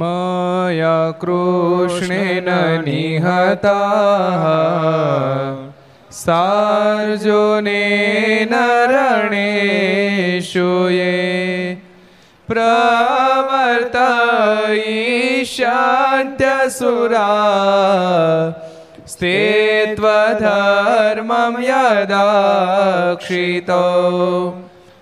मया कृष्णेन निहताः सार्जुनेन रणेषु ये प्रवर्तयिष्यन्त्यसुरा स्ते त्वधर्मं यदाक्षितो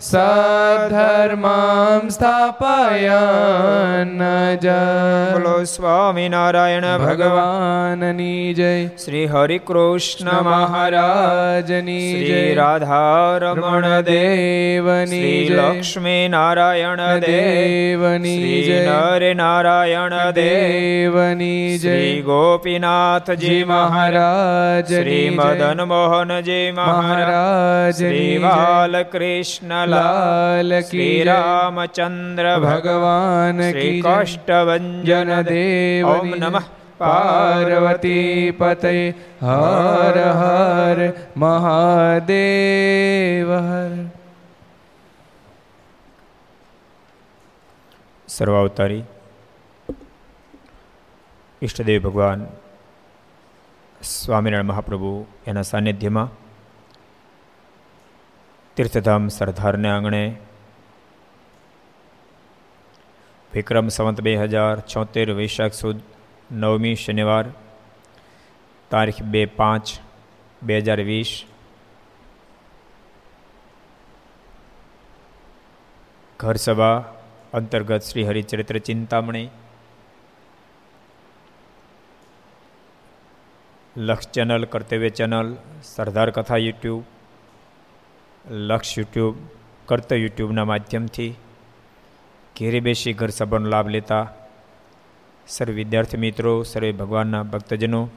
સધર્મમ સ્થાપયન જય બોલો સ્વામિનારાયણ ભગવાનની જય શ્રી હરિ કૃષ્ણ મહારાજની જય રાધારમણ દેવની શ્રી લક્ષ્મી નારાયણ દેવની જય નર નારાયણ દેવની જય ગોપીનાથજી મહારાજ શ્રી મદન મોહનજી મહારાજ શ્રી બાલકૃષ્ણ લાલ શ્રી. રામચંદ્ર ભગવાન શ્રી. કાષ્ટભન દેવ ઓમ નમઃ પાર્વતી પતે હર હર મહાદેવ હર સર્વાવતારી ઈષ્ટદેવ ભગવાન સ્વામિનારાયણ મહાપ્રભુ એના સાનિધ્યમાં તીર્થધામ સરદારને આંગણે વિક્રમ સંવત બે હજાર છોતેર વૈશાખ સુદ નવમી શનિવાર તારીખ બે પાંચ બે હજાર વીસ ઘર સભા અંતર્ગત શ્રી હરિચરિત્ર ચિંતામણી લક્ષ ચેનલ કર્તવ્ય ચેનલ સરદાર કથા યુટ્યુબ લક્ષ યુટ્યુબ, કર્તવ્ય યુટ્યુબના માધ્યમથી ઘેરે બેસી ઘર સભાનો લાભ લેતા સર્વ વિદ્યાર્થી મિત્રો, સર્વે ભગવાનના ભક્તજનો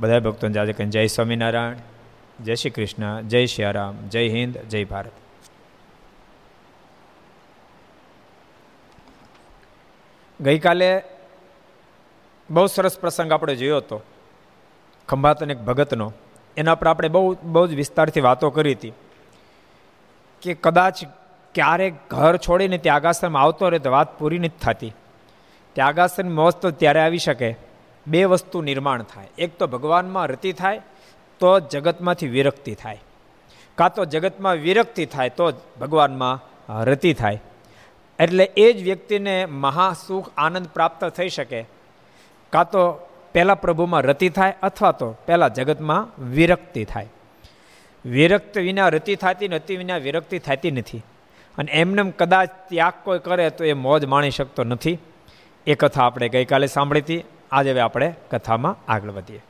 બધા ભક્તોને જાજે કહીને જય સ્વામિનારાયણ, જય શ્રી કૃષ્ણ, જય શ્રી જય હિન્દ, જય ભારત. ગઈકાલે બહુ સરસ પ્રસંગ આપણે જોયો હતો ખંભાત અને ભગતનો. એના પર આપણે બહુ બહુ જ વિસ્તારથી વાતો કરી હતી. કે કદાચ ક્યારેક ઘર છોડીને ત્યાગાશ્રમ આવતો રહે તો વાત પૂરી નથી થતી. ત્યાગાશ્રમ મોજ તો ત્યારે આવી શકે. બે વસ્તુ નિર્માણ થાય. એક તો ભગવાનમાં રતિ થાય, તો જગતમાંથી વિરક્તિ થાય. કાં તો જગતમાં વિરક્તિ થાય, તો જ ભગવાનમાં રતિ થાય. એટલે એ જ વ્યક્તિને મહાસુખ આનંદ પ્રાપ્ત થઈ શકે. કાં તો પહેલાં પ્રભુમાં રતિ થાય અથવા તો પહેલાં જગતમાં વિરક્તિ થાય. વિરક્ત વિના રતિ થતી અતિ વિના વિરક્તિ થતી નથી. અને એમને કદાચ ત્યાગ કોઈ કરે તો એ મોજ માણી શકતો નથી. એ કથા આપણે ગઈકાલે સાંભળી હતી. આજે હવે આપણે કથામાં આગળ વધીએ.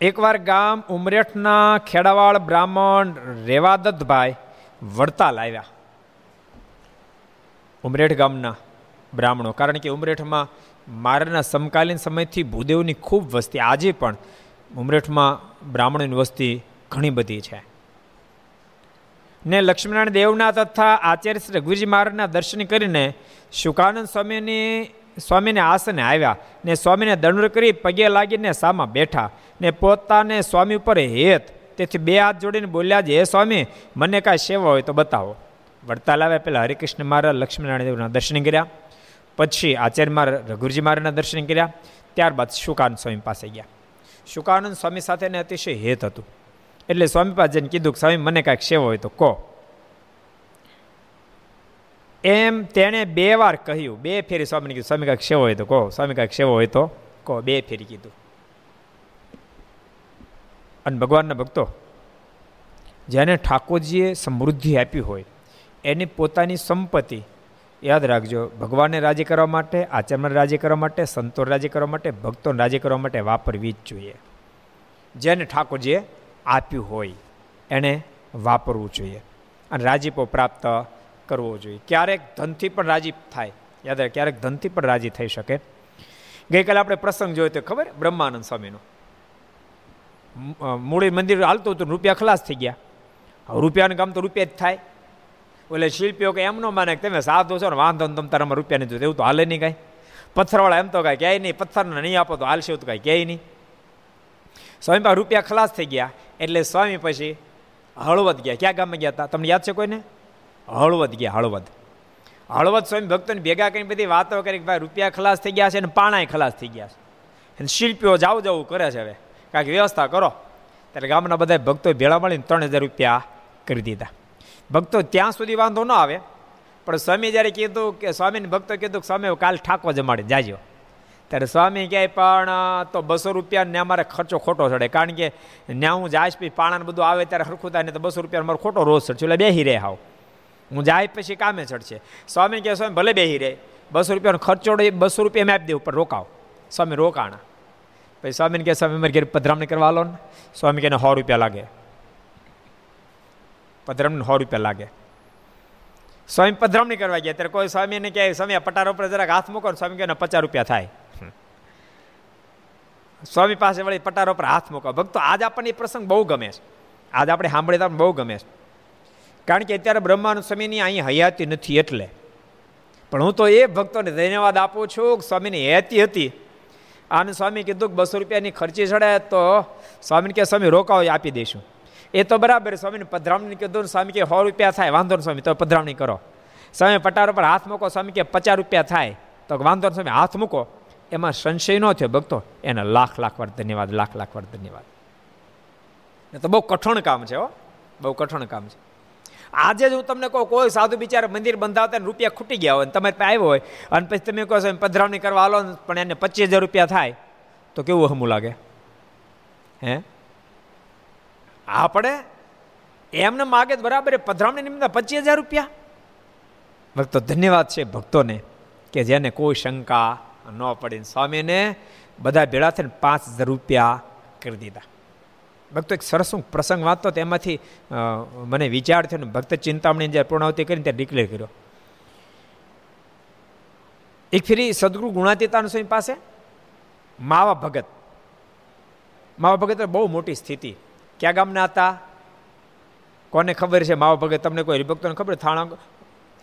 એકવાર ગામ ઉમરેઠના ખેડાવાળ બ્રાહ્મણ રેવાદત્તભાઈ વડતાલ આવ્યા ઉમરેઠ ગામના બ્રાહ્મણો. કારણ કે ઉમરેઠમાં મારના સમકાલીન સમયથી ભૂદેવની ખૂબ વસ્તી. આજે પણ ઉમરેઠમાં બ્રાહ્મણોની વસ્તી ઘણી બધી છે. ને લક્ષ્મીનારાયણ દેવના તથા આચાર્ય શ્રી રઘુજી મહારાજના દર્શન કરીને શુકાનંદ સ્વામીની, સ્વામીને આસને આવ્યા ને સ્વામીને દંડ કરી પગે લાગીને સામાં બેઠા ને પોતાને સ્વામી ઉપર હેત. તેથી બે હાથ જોડીને બોલ્યા છે, હે સ્વામી, મને કાંઈ સેવા હોય તો બતાવો. વડતાલ આવ્યા પહેલાં હરિકૃષ્ણ મહારાજ લક્ષ્મીનારાયણ દેવના દર્શન કર્યા. પછી આચાર્ય મહારાજ રઘુરજી મહારાજના દર્શન કર્યા. ત્યારબાદ શુકાન સ્વામી પાસે ગયા. શુકાનંદ સ્વામી સાથે એને અતિશય હેત હતું. એટલે સ્વામી પાસે કીધું કે, સ્વામી, મને કાંઈક સેવો હોય તો કહો. એમ તેણે બે વાર કહ્યું. બે ફેરી સ્વામીને કીધું, સ્વામી, કાંઈક સેવો હોય તો કહો. સ્વામી, કાંઈક સેવો હોય તો કહો. બે ફેરી કીધું. અને ભગવાનના ભક્તો, જેને ઠાકોરજીએ સમૃદ્ધિ આપી હોય, એની પોતાની સંપત્તિ યાદ રાખજો, ભગવાનને રાજી કરવા માટે, આચરણને રાજી કરવા માટે, સંતોને રાજી કરવા માટે, ભક્તોને રાજી કરવા માટે વાપરવી જ જોઈએ. જેને ઠાકોરજીએ આપ્યું હોય, એણે વાપરવું જોઈએ અને રાજીપો પ્રાપ્ત કરવો જોઈએ. ક્યારેક ધનથી પણ રાજી થાય. યાદ રાખ ક્યારેક ધનથી પણ રાજી થઈ શકે. ગઈકાલે આપણે પ્રસંગ જોયો તો ખબર? બ્રહ્માનંદ સ્વામીનો. મૂળી મંદિર હાલતું હતું, રૂપિયા ખલાસ થઈ ગયા. રૂપિયાનું કામ તો રૂપિયા જ થાય. એટલે શિલ્પીઓ કે એમ ન માને તમે સાધુ છો ને વાંધો ને તમે તારામાં રૂપિયા નહીં એવું તો હાલે નહીં કાંઈ. પથ્થરવાળા એમ તો કાંઈ ક્યાંય નહીં, પથ્થરને નહીં આપો તો હાલશે તો કાંઈ ક્યાંય નહીં. સ્વામી પાસે રૂપિયા ખલાસ થઈ ગયા, એટલે સ્વામી પછી હળવદ ગયા. ક્યાં ગામમાં ગયા હતા? તમને યાદ છે કોઈને? હળવદ ગયા, હળવદ. હળવદ સ્વામી ભક્તોને ભેગા કરીને બધી વાતો કરી કે ભાઈ રૂપિયા ખલાસ થઈ ગયા છે અને પાણાય ખલાસ થઈ ગયા છે. અને શિલ્પીઓ જાવ જવું કરે છે હવે. કાંઈક વ્યવસ્થા કરો. ત્યારે ગામના બધા ભક્તો ભેળા મળીને ત્રણ હજાર રૂપિયા કરી દીધા. ભક્તો ત્યાં સુધી વાંધો ન આવે. પણ સ્વામી જ્યારે કીધું કે, સ્વામીને ભક્તો કીધું કે, સ્વામી કાલ ઠાકો જમાડી જાજો. ત્યારે સ્વામી કહે, પણ, તો બસો રૂપિયા ને અમારે ખર્ચો ખોટો ચડે. કારણ કે ત્યાં હું જાય પછી પાણાને બધું આવે ત્યારે હરખું થાય ને તો બસો રૂપિયા મારો ખોટો રોજ ચડશે. એટલે બેહી રહે હાવ. હું જાય પછી કામે ચડશે. સ્વામી કહે, સ્વામી, ભલે બેહી રહે. બસો રૂપિયાનો ખર્ચો બસો રૂપિયા મેં આપી દેવું પણ રોકાવ. સ્વામી રોકાણા. પછી સ્વામીને કહે, સ્વામી, મારે ઘેર પધરામણી કરવા લો ને. સ્વામી કહે સો રૂપિયા લાગે. પધરામણી સો રૂપિયા લાગે. સ્વામી પધરામણી કરવા ગયા ત્યારે કોઈ સ્વામીને કહે, સ્વામી પટારો ઉપર જરાક હાથ મૂકો સ્વામી કહે પચાસ રૂપિયા થાય. સ્વામી પાસે વળી પટારો પર હાથ મૂકો. ભક્તો, આજ આપણને એ પ્રસંગ બહુ ગમે છે. આજ આપણે સાંભળીએ તો બહુ ગમે છે. કારણ કે અત્યારે બ્રહ્માનંદ સ્વામીની અહીં હયાતી નથી એટલે. પણ હું તો એ ભક્તોને ધન્યવાદ આપું છું કે સ્વામીની હયાતી હતી. આને સ્વામી કીધું કે બસો રૂપિયાની ખર્ચી ચડે તો સ્વામીને કે સ્વામી રોકાવો આપી દઈશું. એ તો બરાબર, સ્વામીને પધરામણી કીધું સ્વામી કે સો રૂપિયા થાય, વાંધો ને સ્વામી, તો પધરામણી કરો. સ્વામી પટાર ઉપર હાથ મૂકો, સ્વામી કે પચાસ રૂપિયા થાય, તો વાંધો ને સ્વામી, હાથ મૂકો. એમાં સંશય ન થયો ભક્તો, એને લાખ લાખ વાર ધન્યવાદ, લાખ લાખ વાર ધન્યવાદ. એ તો બહુ કઠણ કામ છે હો, બહુ કઠણ કામ છે. આજે જ હું તમને કહું, કોઈ સાધુ બિચારે મંદિર બંધાવતા ને રૂપિયા ખૂટી ગયા હોય, તમારે પાસે આવ્યો હોય, અને પછી તમે કહો છો પધરાવણી કરવા આવો પણ એને પચીસ હજાર રૂપિયા થાય. તો કેવું હમું લાગે? હે? આપણે એમને માગે બરાબર પધરામણી નિમિત્તે પચીસ હજાર રૂપિયા. ભક્તો ધન્યવાદ છે ભક્તોને કે જેને કોઈ શંકા ન પડે સ્વામીને બધા ભેળા થઈને પાંચ હજાર રૂપિયા કરી દીધા. ભક્તો, એક સરસ હું પ્રસંગ વાંચતો તેમાંથી મને વિચાર થયો ભક્ત ચિંતામણી જ્યારે પૂર્ણાવતી કરીને ત્યાં ડિક્લેર કર્યો. એક ફેરી સદગુરુ ગુણાતીતાનું સ્વામી પાસે, માવા ભગત. માવા ભગત બહુ મોટી સ્થિતિ. ક્યાં ગામના હતા? કોને ખબર છે? માવા ભગત તમને કોઈ હરિભક્તોને ખબર? થાણા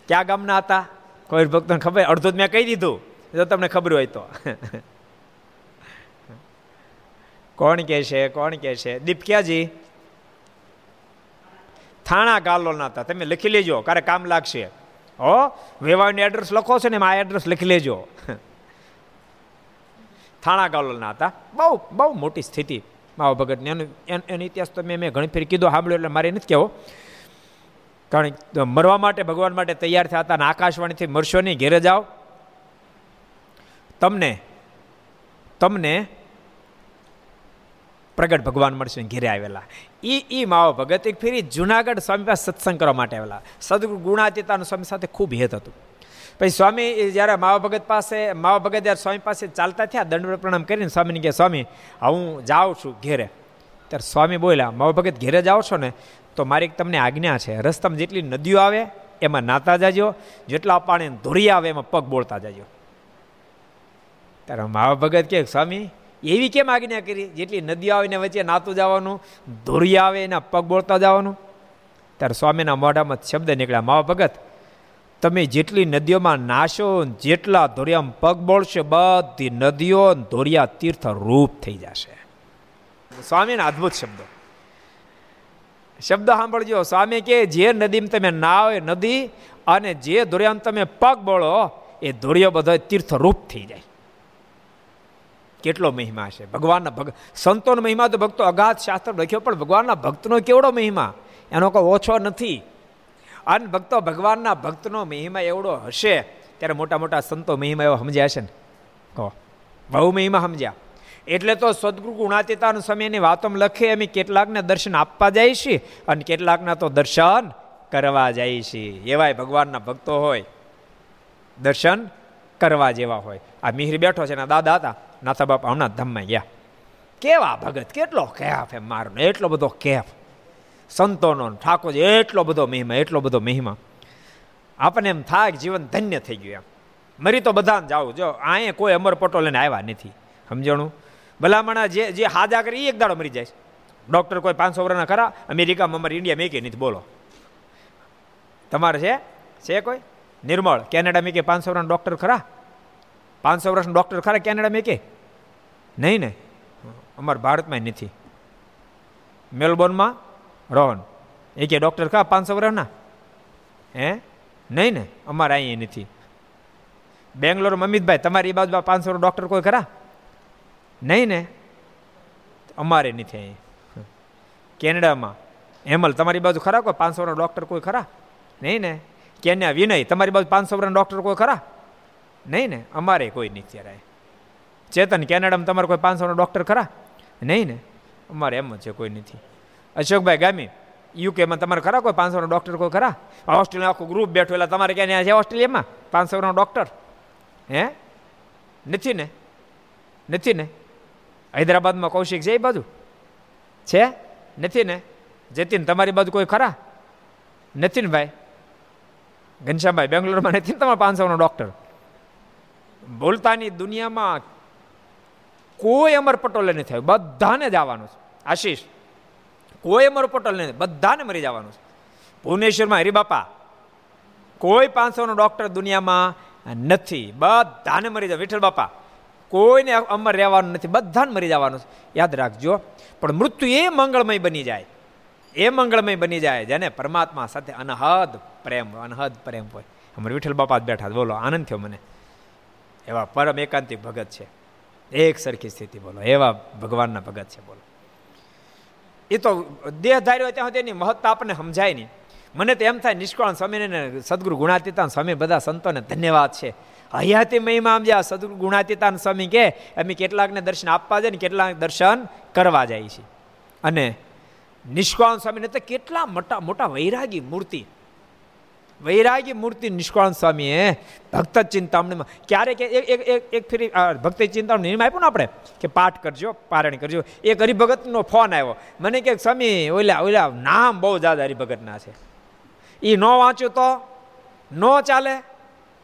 ક્યાં ગામના હતા? કોઈ હરિભક્તોને ખબર? અડધું મેં કહી દીધું. જો તમને ખબર હોય તો. કોણ કે છે? કોણ કે છે? દીપક્યાજી? થાણા ગાલોના હતા. તમે લખી લેજો. ક્યારે કામ લાગશે. હો? વેવાયનું એડ્રેસ લખો છો ને આ એડ્રેસ લખી લેજો. થાણા ગાલોલના હતા. બહુ બહુ મોટી સ્થિતિ. માવા ભગતની એનું એનો ઇતિહાસ તો મેં મેં ઘણી ફેર કીધો, સાંભળ્યો એટલે મારે નથી કહેવો. કારણ મરવા માટે, ભગવાન માટે તૈયાર થયા હતા અને આકાશવાણીથી મરશો નહીં, ઘેરે જાઓ. તમને તમને પ્રગટ ભગવાન મળશે ઘેરે આવેલા. એ એ માવો ભગત એક ફેરી જુનાગઢ સ્વામી પાસે સત્સંગ કરવા માટે આવેલા. સદગુરુ ગુણાતીતાનું સ્વામી સાથે ખૂબ હેત હતું. પછી સ્વામી જ્યારે માવા ભગત પાસે માવા ભગત જ્યારે સ્વામી પાસે ચાલતા થયા દંડ પ્રણામ કરીને સ્વામીને કહે, સ્વામી, હું જાઉં છું ઘેરે. ત્યારે સ્વામી બોલ્યા માવા ભગત ઘેરે જાઓ છો ને, તો મારી તમને આજ્ઞા છે. રસ્તામાં જેટલી નદીઓ આવે, એમાં નાતા જાજો. જેટલા પાણી ધોરી આવે, એમાં પગ બોળતા જાજો. ત્યારે માવા ભગત કે સ્વામી, એવી કેમ આજ્ઞા કરી? જેટલી નદીઓ આવે ને વચ્ચે નાતું જવાનું, ધોરી આવે, એના પગ બોળતા જવાનું. ત્યારે સ્વામીના મોઢામાં શબ્દ નીકળ્યા માવા ભગત તમે જેટલી નદીઓમાં નાશો, જેટલા ધોરિયામાં પગ બોળશે, બધી નદીઓ ધોરિયા તીર્થ રૂપ થઈ જશે. સ્વામીના અદ્ભુત શબ્દો. શબ્દ સાંભળજો. સ્વામી કે, જે નદીમાં તમે નાવ નદી અને જે ધોરિયામાં તમે પગ બોળો એ ધોરિયો બધો તીર્થ રૂપ થઈ જાય. કેટલો મહિમા છે. ભગવાનના ભગ, સંતોનો મહિમા તો ભક્તો અગાધ શાસ્ત્ર લખ્યો, પણ ભગવાનના ભક્તનો કેવડો મહિમા? એનો કોઈ ઓછો નથી. અને ભક્તો ભગવાનના ભક્તનો મહિમા એવડો હશે, ત્યારે મોટા મોટા સંતો મહિમા એવો સમજ્યા છે ને? કહો. બહુ મહિમા સમજ્યા. એટલે તો સદગુરુ ગુણાતીતાન સમયની વાતોમાં લખે એમ કેટલાકને દર્શન આપવા જાય છે અને કેટલાકના તો દર્શન કરવા જાય છે. એવાય ભગવાનના ભક્તો હોય. દર્શન કરવા જેવા હોય. આ મિહિર બેઠો છે એના દાદા હતા નાથા બાપા હમણાં ધમમાં ગયા. કેવા ભગત, કેટલો કેફ એમ મારો એટલો બધો કેફ. સંતોનો ઠાકોર એટલો બધો મહિમા, એટલો બધો મહિમા. આપણને એમ થાય જીવન ધન્ય થઈ ગયું એમ. મરી તો બધાને જાવું જો અહીંયા કોઈ અમર પટો લઈને આવ્યા નથી. સમજણું? ભલામણા જે જે હાજા કરી, એક દાડો મરી જાય ડૉક્ટર કોઈ પાંચસો વર્ષના ખરા? અમેરિકામાં અમારે ઇન્ડિયા મેકે નથી. બોલો. તમારે છે? છે કોઈ? નિર્મળ. કેનેડા મેકે પાંચસો વર્ષના ડૉક્ટર ખરા? પાંચસો વર્ષના ડૉક્ટર ખરા કેનેડા મેકે નહીં ને? અમારા ભારતમાં નથી. મેલબોર્નમાં રોહન એ કે ડૉક્ટર ખા પાંચસો વર્ષના હે? નહીં ને, અમારે અહીંયા નથી. બેંગ્લોર અમિતભાઈ, તમારી બાજુ પાંચસો ડૉક્ટર કોઈ ખરા? નહીં ને? અમારે નથી અહીં કેનેડામાં. હેમલ, તમારી બાજુ ખરા કોઈ પાંચસો ડૉક્ટર કોઈ ખરા? નહીં ને? કેન્યા વિનય, તમારી બાજુ પાંચસો ડૉક્ટર કોઈ ખરા? નહીં ને? અમારે કોઈ નહીં ત્યારે ચેતન, કેનેડામાં તમારે કોઈ પાંચસો ડૉક્ટર ખરા? નહીં ને? અમારે એમ જ છે, કોઈ નથી. અશોકભાઈ ગામી યુકેમાં તમારે ખરા કોઈ પાંચસો ડૉક્ટર કોઈ ખરા? ઓસ્ટ્રેલિયા આખું ગ્રુપ બેઠો એટલે તમારે ક્યાં છે ઓસ્ટ્રેલિયામાં પાંચસો ડૉક્ટર હે? નથી ને? નથી ને? હૈદરાબાદમાં કૌશિક છે એ બાજુ? છે? નથી ને? જતીન તમારી બાજુ કોઈ ખરા? નથી ને ભાઈ? ઘનશ્યામભાઈ બેંગ્લોરમાં નથી ને તમારા પાંચસોનો ડૉક્ટર બોલતાની દુનિયામાં કોઈ અમર પટોલે નથી થયું બધાને જ આવવાનું છે. આશીષ કોઈ અમારો પોટલ નથી. બધાને મરી જવાનું છે. ભુવનેશ્વરમાં હરિબાપા, કોઈ પાંચસોનો ડૉક્ટર દુનિયામાં નથી. બધાને મરી જાય વિઠ્ઠલ બાપા, કોઈને અમર રહેવાનું નથી. બધાને મરી જવાનું છે. યાદ રાખજો. પણ મૃત્યુ એ મંગળમય બની જાય. એ મંગળમય બની જાય જેને પરમાત્મા સાથે અનહદ પ્રેમ અનહદ પ્રેમ હોય. અમારે વિઠ્ઠલ બાપા જ બેઠા બોલો, આનંદ થયો મને. એવા પરમ એકાંતિક ભગત છે. એક સરખી સ્થિતિ, બોલો. એવા ભગવાનના ભગત છે, બોલો. એ તો દેહ ધાર્યો ત્યાં એની મહત્તા આપણને સમજાય નહીં. મને તો એમ થાય નિષ્કળ સ્વામીને સદગુરુ ગુણાતીતાન સ્વામી બધા સંતોને ધન્યવાદ છે. હયાતી મહિમા આમ જ્યાં સદગુરુ ગુણાતીતાન સ્વામી કે અમે કેટલાકને દર્શન આપવા જાય ને કેટલાક દર્શન કરવા જાય છે. અને નિષ્કળ સ્વામીને તો કેટલા મોટા મોટા વૈરાગી મૂર્તિ વૈરાગી મૂર્તિ નિષ્કાળ સ્વામીએ ભક્ત ચિંતામણીમાં ક્યારેક એક એક એક ફેરી ભક્તિ ચિંતામણી નિયમ આપ્યો ને આપણે કે પાઠ કરજો પારણી કરજો એક હરિભગતનો ફોન આવ્યો મને કે સ્વામી ઓલા ઓલા નામ બહુ જાદા હરિભગતના છે એ ન વાંચ્યું તો ન ચાલે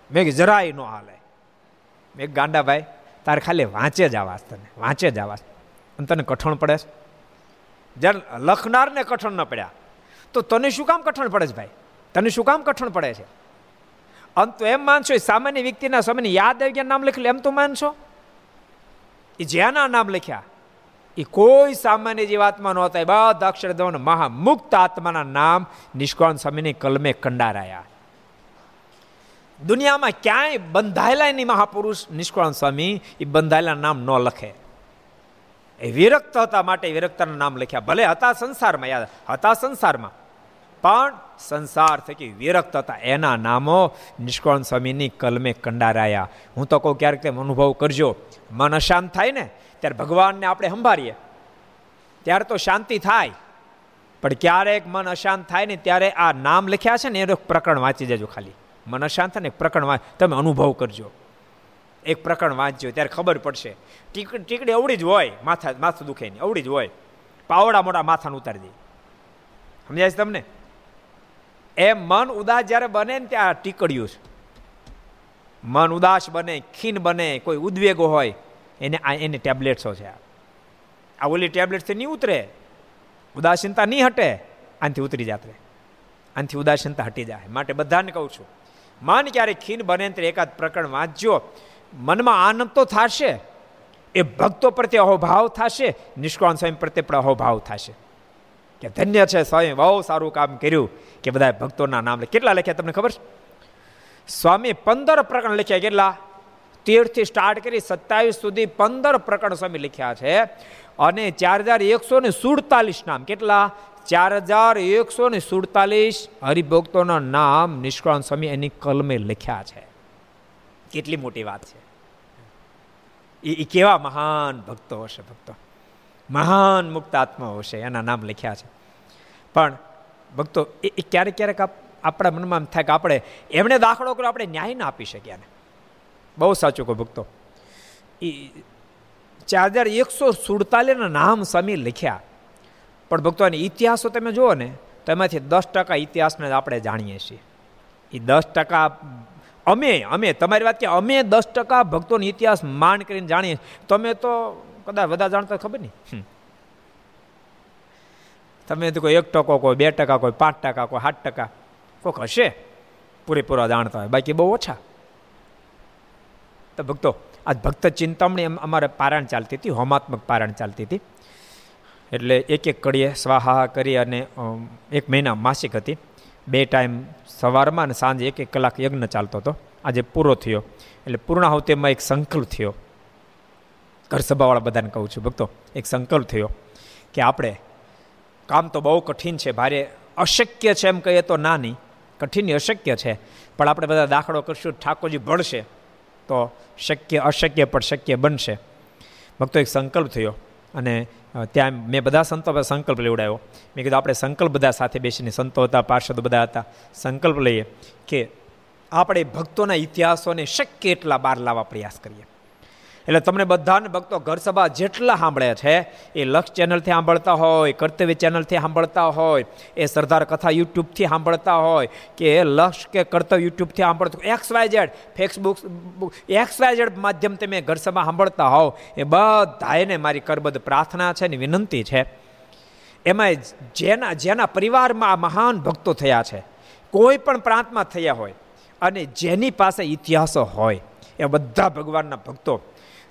મેં કે જરાય ન હાલે મેં ગાંડાભાઈ તારે ખાલી વાંચે જ આવાસ તને વાંચે જ આવાસ અને તને કઠણ પડે છે જ્યારે લખનારને કઠણ ન પડ્યા તો તને શું કામ કઠણ પડે છે ભાઈ તને શું કામ કઠણ પડે છે? અંત તો એમ માનશો એ સામાન્ય વ્યક્તિના સમયને યાદ આવી ગયા, નામ લખેલું, એમ તો માનશો? એ જ્યાંના નામ લખ્યા, એ કોઈ સામાન્ય જીવાત્મા નહોતા એ બધા અક્ષરધવન મહામુક્ત આત્માના નામ નિષ્કાળ સ્વામીની કલમે કંડારાયા. દુનિયામાં ક્યાંય બંધાયેલા નહીં મહાપુરુષ નિષ્કાળ સ્વામી એ બંધાયેલા નામ ન લખે. એ વિરક્ત હતા માટે વિરક્તના નામ લખ્યા. ભલે હતા સંસારમાં, યાદ, હતા સંસારમાં પણ સંસાર થકી વિરક્ત હતા. એના નામો નિષ્કાળ સ્વામીની કલમે કંડારાયા. હું તો કહું ક્યારેક તેમ અનુભવ કરજો. મન અશાંત થાય ને, ત્યારે ભગવાનને આપણે સંભાળીએ. ત્યારે તો શાંતિ થાય. પણ ક્યારેક મન અશાંત થાય ને, ત્યારે આ નામ લખ્યા છે ને, એનું પ્રકરણ વાંચી જજો ખાલી. મન અશાંત ને પ્રકરણ વાંચ, તમે અનુભવ કરજો. એક પ્રકરણ વાંચજો, ત્યારે ખબર પડશે. ટીક, ટીકડી અવડી જ હોય, માથા, માથું દુખે નહીં અવડી જ હોય. પાવડા મોટા માથાને ઉતારી દે. સમજાય છે તમને? એમ મન ઉદાસ જ્યારે બને ને ત્યાં ટીકડ્યું છે. મન ઉદાસ બને, ખીન બને, કોઈ ઉદ્વેગો હોય, એને આ એની ટેબ્લેટ્સો છે આ. ઓલી ટેબ્લેટથી નહીં ઉતરે. ઉદાસીનતા નહીં હટે, આનથી ઉતરી જાત રહે. આનથી ઉદાસીનતા હટી જાય. માટે બધાને કહું છું, મન ક્યારેક ખીન બને ત્યારે એકાદ પ્રકરણ વાંચજો. મનમાં આનંદ તો થશે. એ ભક્તો પ્રત્યે અહોભાવ થશે. નિષ્કાળ સ્વયં પ્રત્યે પણ અહોભાવ થશે. કે ધન્ય છે સ્વયં બહુ સારું કામ કર્યું. કે બધા ભક્તોના નામ કેટલા લખ્યા તમને ખબર છે? સ્વામી પંદર પ્રકરણ લખ્યા કેટલા? તેરથી સ્ટાર્ટ કરી સત્તાવીસ સુધી પંદર પ્રકરણ સ્વામી લખ્યા છે. અને ચાર હજાર એકસો ને સુડતાલીસ નામ. કેટલા? ચાર હજાર એકસો ને સુડતાલીસ હરિભક્તોના નામ નિષ્કાળ સ્વામી એની કલમે લખ્યા છે. કેટલી મોટી વાત છે. એ કેવા મહાન ભક્તો હશે ભક્તો. મહાન મુક્ત આત્મા હશે એના નામ લખ્યા છે. પણ ભક્તો, એ ક્યારેક ક્યારેક આપણા મનમાં એમ થાય કે આપણે એમણે દાખલો કર્યો, આપણે ન્યાય ના આપી શક્યા ને બહુ સાચું કહો ભક્તો. એ ચાર હજાર એકસો સુડતાલીસના નામ સમી લખ્યા. પણ ભક્તોની ઇતિહાસો તમે જુઓ ને, તો એમાંથી દસ ટકા ઇતિહાસને આપણે જાણીએ છીએ. એ દસ ટકા અમે અમે, તમારી વાત કે અમે દસ ટકા ભક્તોનો ઇતિહાસ માન કરીને જાણીએ તમે તો કદાચ બધા જાણતા ખબર નહીં. તમે તો કોઈ એક ટકો, કોઈ બે ટકા, કોઈ પાંચ ટકા, કોઈ સાત ટકા. કોઈક હશે? પૂરેપૂરા જાણતા હોય. બાકી બહુ ઓછા. તો ભક્તો, આજ ભક્ત ચિંતામણી એમ અમારે પારાયણ ચાલતી હતી, હોમાત્મક પારાયણ ચાલતી હતી. એટલે એક એક કડીએ સ્વાહા કરી અને એક મહિના માસિક હતી. બે ટાઈમ સવારમાં અને સાંજે એક એક કલાક યજ્ઞ ચાલતો હતો. આજે પૂરો થયો. એટલે પૂર્ણાહુતિમાં એક સંકલ્પ થયો. ઘર સભાવાળા બધાને કહું છું, ભક્તો, એક સંકલ્પ થયો કે આપણે કામ તો બહુ કઠિન છે, ભારે અશક્ય છે એમ કહીએ તો ના નહીં. કઠિન અશક્ય છે, પણ આપણે બધા દાખલો કરશું, ઠાકોરજી ભળશે તો શક્ય, અશક્ય પણ શક્ય બનશે. ભક્તો, એક સંકલ્પ થયો અને ત્યાં મેં બધા સંતો સંકલ્પ લેવડાવ્યો. મેં કીધું, આપણે સંકલ્પ બધા સાથે બેસીને, સંતો હતા, પાર્ષદ બધા હતા, સંકલ્પ લઈએ કે આપણે ભક્તોના ઇતિહાસોને શક્ય એટલા બહાર લાવવા પ્રયાસ કરીએ. એટલે તમને બધાને ભક્તો ઘર સભા જેટલા સાંભળે છે, એ લક્ષ ચેનલથી સાંભળતા હોય, કર્તવ્ય ચેનલથી સાંભળતા હોય, એ સરદાર કથા યુટ્યુબથી સાંભળતા હોય, કે લક્ષ કે કર્તવ્ય યુટ્યુબથી સાંભળતું X Y Z Facebook X Y Z માધ્યમ તમે ઘર સભા સાંભળતા હોવ એ બધાને મારી કરબદ્ધ પ્રાર્થના છે ને વિનંતી છે. એમાં જેના જેના પરિવારમાં આ મહાન ભક્તો થયા છે, કોઈ પણ પ્રાંતમાં થયા હોય, અને જેની પાસે ઇતિહાસો હોય, એ બધા ભગવાનના ભક્તો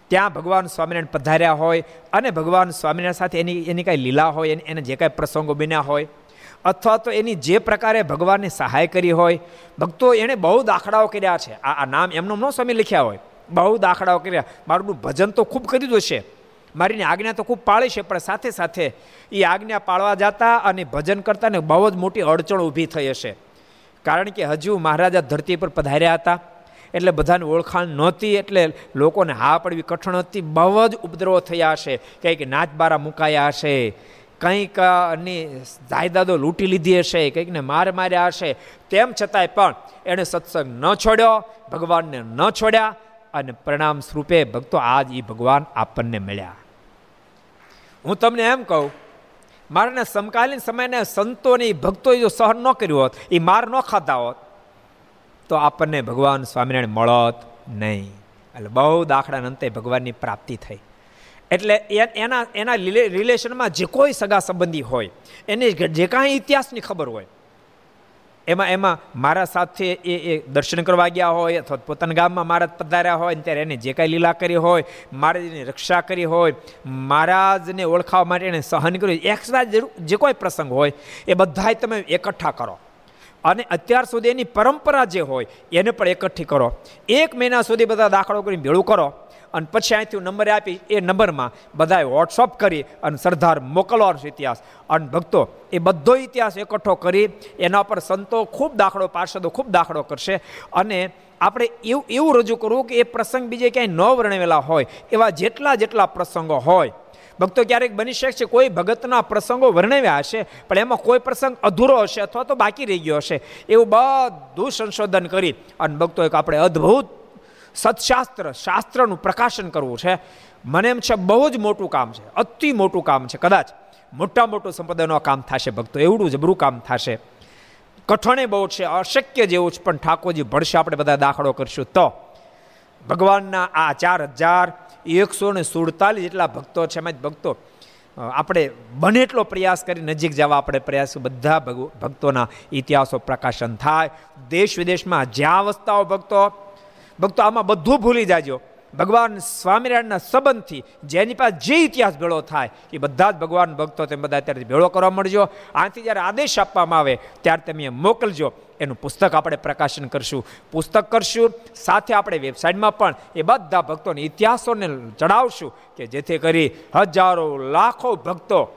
ત્યાં ભગવાન સ્વામિનારાયણ પધાર્યા હોય અને ભગવાન સ્વામિનારાયણ સાથે એની એની કાંઈ લીલા હોય, એને જે કાંઈ પ્રસંગો બન્યા હોય, અથવા તો એની જે પ્રકારે ભગવાનને સહાય કરી હોય, ભક્તો એણે બહુ દાખલાઓ કર્યા છે. આ આ નામ એમનો ન સ્વામી લખ્યા હોય. બહુ દાખલાઓ કર્યા. મારું ભજન તો ખૂબ કરી દો છે. મારીની આજ્ઞા તો ખૂબ પાળી છે, પણ સાથે સાથે એ આજ્ઞા પાળવા જતા અને ભજન કરતા ને બહુ જ મોટી અડચણ ઊભી થઈ હશે. કારણ કે હજુ મહારાજા ધરતી પર પધાર્યા હતા. એટલે બધાને ઓળખાણ નહોતી, એટલે લોકોને હા પડવી કઠણ હતી. બહુ જ ઉપદ્રવો થયા હશે. કંઈક નાચબારા મુકાયા હશે. કંઈકની જાયદાદો લૂંટી લીધી હશે. કંઈકને માર માર્યા હશે. તેમ છતાંય પણ એણે સત્સંગ ન છોડ્યો, ભગવાનને ન છોડ્યા અને પરિણામ સ્વરૂપે ભક્તો આજ એ ભગવાન આપણને મળ્યા. હું તમને એમ કહું, મારાને સમકાલીન સમયને સંતોની ભક્તોએ જો સહન ન કર્યું હોત એ માર ન ખાતા હોત તો આપણને ભગવાન સ્વામિનારાયણ મળત નહીં. એટલે બહુ દાખલા અંતે ભગવાનની પ્રાપ્તિ થઈ. એટલે એના એના રિલેશનમાં જે કોઈ સગા સંબંધી હોય, એને જે કાંઈ ઇતિહાસની ખબર હોય, એમાં એમાં મારા સાથે એ એ દર્શન કરવા ગયા હોય અથવા પોતાના ગામમાં મારા પધાર્યા હોય, ત્યારે એને જે કાંઈ લીલા કરી હોય મહારાજની રક્ષા કરી હોય, મહારાજને ઓળખાવા માટે એને સહન કર્યું એક્સ્ટ્રા જે કોઈ પ્રસંગ હોય, એ બધાય તમે એકઠા કરો. અને અત્યાર સુધી એની પરંપરા જે હોય, એને પણ એકઠી કરો. એક મહિના સુધી બધા દાખલો કરીને ભેળું કરો અને પછી અહીંથી નંબર આપી, એ નંબરમાં બધાએ વોટ્સઅપ કરી અને સરદાર મોકલવાનો ઇતિહાસ. અને ભક્તો, એ બધો ઇતિહાસ એકઠો કરી, એના પર સંતો ખૂબ દાખલો, પાર્ષદો ખૂબ દાખલો કરશે. અને આપણે એવું એવું રજૂ કરવું કે એ પ્રસંગ બીજે ક્યાંય ન વર્ણવેલા હોય. એવા જેટલા જેટલા પ્રસંગો હોય ભક્તો ક્યારેક બની શકશે કોઈ ભગતના પ્રસંગો વર્ણવ્યા હશે, પણ એમાં કોઈ પ્રસંગ અધૂરો હશે અથવા તો બાકી રહી ગયો હશે, એવું બધું સંશોધન કરી અને ભક્તો એક આપણે અદ્ભુત સત્શાસ્ત્ર શાસ્ત્રનું પ્રકાશન કરવું છે. મને એમ છે, બહુ જ મોટું કામ છે, અતિ મોટું કામ છે, કદાચ મોટા મોટું સંપ્રદાયનું કામ થશે ભક્તો, એવડું જબરું કામ થશે. કઠણે બહુ છે, અશક્ય જેવું છે, પણ ઠાકોરજી ભળશે, આપણે બધા દાખલો કરશું. તો ભગવાનના આ ચાર હજાર એકસો ને સુડતાલીસ જેટલા ભક્તો છે, એમાં જ ભક્તો. આપણે બને એટલો પ્રયાસ કરી નજીક જવા આપણે પ્રયાસ, બધા ભક્તોના ઇતિહાસો પ્રકાશન થાય. દેશ વિદેશમાં જ્યાં વસતાઓ ભક્તો ભક્તો આમાં બધું ભૂલી જાજો. ભગવાન સ્વામિનારાયણના સંબંધથી જેની પાસે જે ઇતિહાસ ભેળો થાય, એ બધા જ ભગવાન ભક્તો તેમ બધા અત્યારે ભેળો કરવા મળજો. આથી જ્યારે આદેશ આપવામાં આવે, ત્યારે તમે મોકલજો. એનું પુસ્તક આપણે પ્રકાશન કરશું. પુસ્તક કરશું, સાથે આપણે વેબસાઇટમાં પણ એ બધા ભક્તોને ઇતિહાસોને ચડાવશું કે જેથી કરી હજારો, લાખો ભક્તો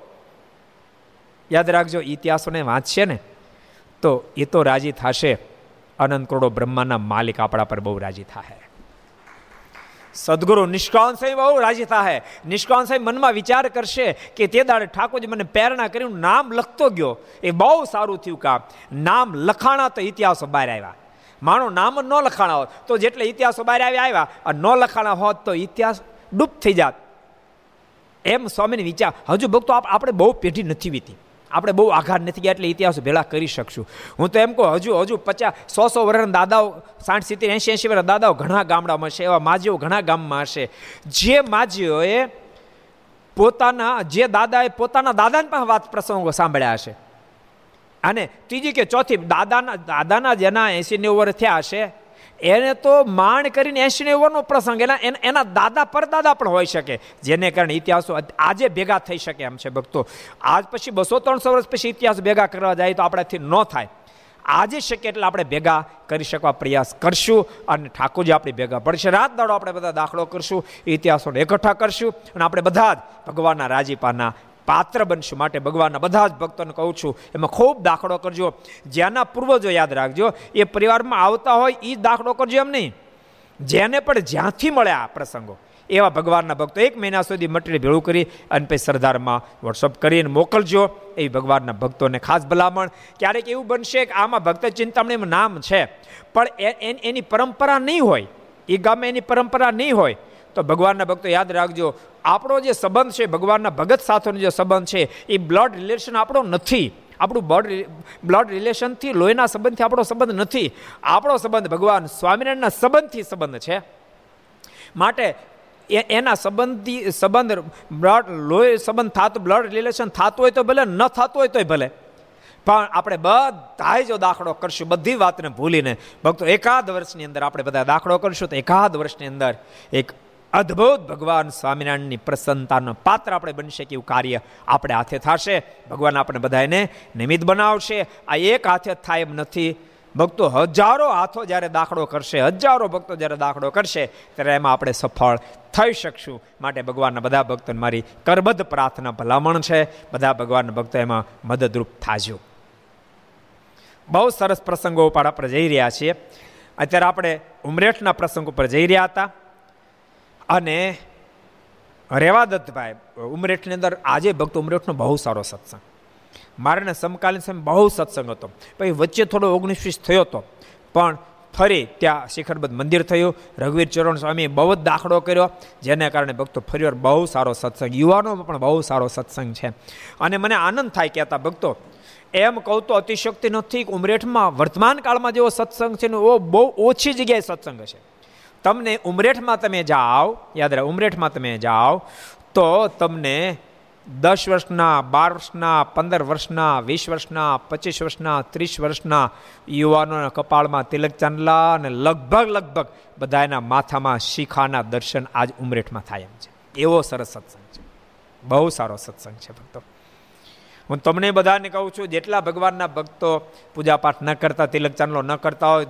યાદ રાખજો, ઇતિહાસોને વાંચશે ને? તો એ તો રાજી થશે. અનંત કરોડો બ્રહ્માના માલિક આપણા પર બહુ રાજી થાય સદગુરુ નિષ્કાંત સાહેબ બહુ રાજી થાય નિષ્કાંત સાહેબ મનમાં વિચાર કરશે કે તે દાડે ઠાકોરજી મને પ્રેરણા કરી નામ લખતો ગયો. એ બહુ સારું થયું કામ. નામ લખાણા તો ઇતિહાસો બહાર આવ્યા. માણો નામ ન લખાણા હોત તો જેટલે ઇતિહાસો બહાર આવી આવ્યા અને ન લખાણા હોત તો ઇતિહાસ ડૂબ થઈ જાત. એમ સ્વામીને વિચાર, હજુ ભક્તો આપણે બહુ પેઢી નથી વીતી. આપણે બહુ આઘાત નથી ગયા એટલે ઇતિહાસ ભેળા કરી શકશું. હું તો એમ કહું, હજુ હજુ પચાસ, સો સો વર્ષના દાદાઓ, સાઠ, સિત્તેર, એંશી એંશી વર્ષ દાદાઓ ઘણા ગામડામાં છે એવા માજીઓ ઘણા ગામમાં હશે. જે માજીઓએ પોતાના, જે દાદાએ પોતાના દાદાને પણ વાત પ્રસંગો સાંભળ્યા હશે. અને ત્રીજી કે ચોથી, દાદાના દાદાના જેના એંસી નેવું વર્ષ થયા હશે એને તો માણ કરીને એસી નેવુંનો પ્રસંગ, એના એના દાદા પરદાદા પણ હોઈ શકે, જેને કારણે ઇતિહાસો આજે ભેગા થઈ શકે એમ છે ભક્તો. આજ પછી બસો ત્રણસો વર્ષ પછી ઇતિહાસ ભેગા કરવા જાય તો આપણાથી ન થાય. આજે શક્ય એટલે આપણે ભેગા કરી શકવા પ્રયાસ કરશું અને ઠાકોરજી આપણે ભેગા પડશે. રાત દાડો આપણે બધા દાખલો કરશું, ઇતિહાસોને એકઠા કરશું અને આપણે બધા જ ભગવાનના રાજીપાના પાત્ર બનશું માટે ભગવાનના બધા જ ભક્તોને કહું છું, એમાં ખૂબ દાખલો કરજો. જેના પૂર્વજો યાદ રાખજો, એ પરિવારમાં આવતા હોય એ દાખલો કરજો એમ નહીં. જેને પણ જ્યાંથી મળ્યા પ્રસંગો, એવા ભગવાનના ભક્તો એક મહિના સુધી મટીરિયલ ભેળું કરી અને પછી સરદારમાં વોટ્સઅપ કરીને મોકલજો. એ ભગવાનના ભક્તોને ખાસ ભલામણ. ક્યારેક એવું બનશે કે આમાં ભક્ત ચિંતામણીમાં નામ છે, પણ એની પરંપરા નહીં હોય. એ ગામે એની પરંપરા નહીં હોય. તો ભગવાનના ભક્તો યાદ રાખજો, આપણો જે સંબંધ છે, ભગવાનના ભગત સાથેનો જે સંબંધ છે, એ બ્લડ રિલેશન આપણો નથી. આપણું બ્લડ બ્લડ રિલેશનથી લોહીના સંબંધથી આપણો સંબંધ નથી. આપણો સંબંધ ભગવાન સ્વામિનારાયણના સંબંધથી સંબંધ છે. માટે એના સંબંધી, સંબંધ બ્લડ લોહી સંબંધ થતો બ્લડ રિલેશન થતું હોય તો ભલે, ન થતું હોય તોય ભલે. પણ આપણે બધાએ જો દાખલો કરશું, બધી વાતને ભૂલીને. ભક્તો, એકાદ વર્ષની અંદર આપણે બધા દાખલો કરશું, તો એકાદ વર્ષની અંદર એક અદ્ભુત ભગવાન સ્વામિનારાયણની પ્રસન્નતાનો પાત્ર આપણે બની શકીએ એવું કાર્ય આપણે હાથે થશે. ભગવાન આપણે બધાને નિમિત્ત બનાવશે. આ એક હાથે થાય એમ નથી. ભક્તો હજારો હાથો જ્યારે દાખલો કરશે, હજારો ભક્તો જ્યારે દાખલો કરશે, ત્યારે એમાં આપણે સફળ થઈ શકશું. માટે ભગવાનના બધા ભક્તોને મારી કરબદ્ધ પ્રાર્થના ભલામણ છે. બધા ભગવાનના ભક્તો એમાં મદદરૂપ થાજો. બહુ સરસ પ્રસંગો ઉપર આપણે જઈ રહ્યા છીએ. અત્યારે આપણે ઉમરેઠના પ્રસંગ ઉપર જઈ રહ્યા હતા. અને રેવાદત્તભાઈ ઉમરેઠની અંદર આજે ભક્ત ઉમરેઠનો બહુ સારો સત્સંગ. મારાને સમકાલીન સમય બહુ સત્સંગ હતો. પછી વચ્ચે થોડો ઓગણીસ વીસ થયો હતો પણ ફરી ત્યાં શિખરબદ્ધ મંદિર થયું. રઘુવીર ચરણ સ્વામીએ બહુ જ દાખલો કર્યો, જેને કારણે ભક્તો ફરીવાર બહુ સારો સત્સંગ, યુવાનોમાં પણ બહુ સારો સત્સંગ છે. અને મને આનંદ થાય કહેતા ભક્તો એમ કહું તો અતિશક્તિ નથી ઉમરેઠમાં વર્તમાન કાળમાં જેવો સત્સંગ છે ને ઓ બહુ ઓછી જગ્યાએ સત્સંગ છે તમને ઉમરેઠમાં તમે જાઓ, યાદ રહે, ઉમરેઠમાં તમે જાઓ, તો તમને દસ વર્ષના, બાર વર્ષના, પંદર વર્ષના, વીસ વર્ષના, પચીસ વર્ષના, ત્રીસ વર્ષના યુવાનોના કપાળમાં તિલક ચાંદલા અને લગભગ લગભગ બધા એના માથામાં શિખાના દર્શન આજ ઉમરેઠમાં થાય એમ છે. એવો સરસ સત્સંગ છે. બહુ સારો સત્સંગ છે ભક્તો. હું તમને બધાને કહું છું, જેટલા ભગવાનના ભક્તો પૂજાપાઠ ન કરતા, તિલક ચાંદલો ન કરતા હોય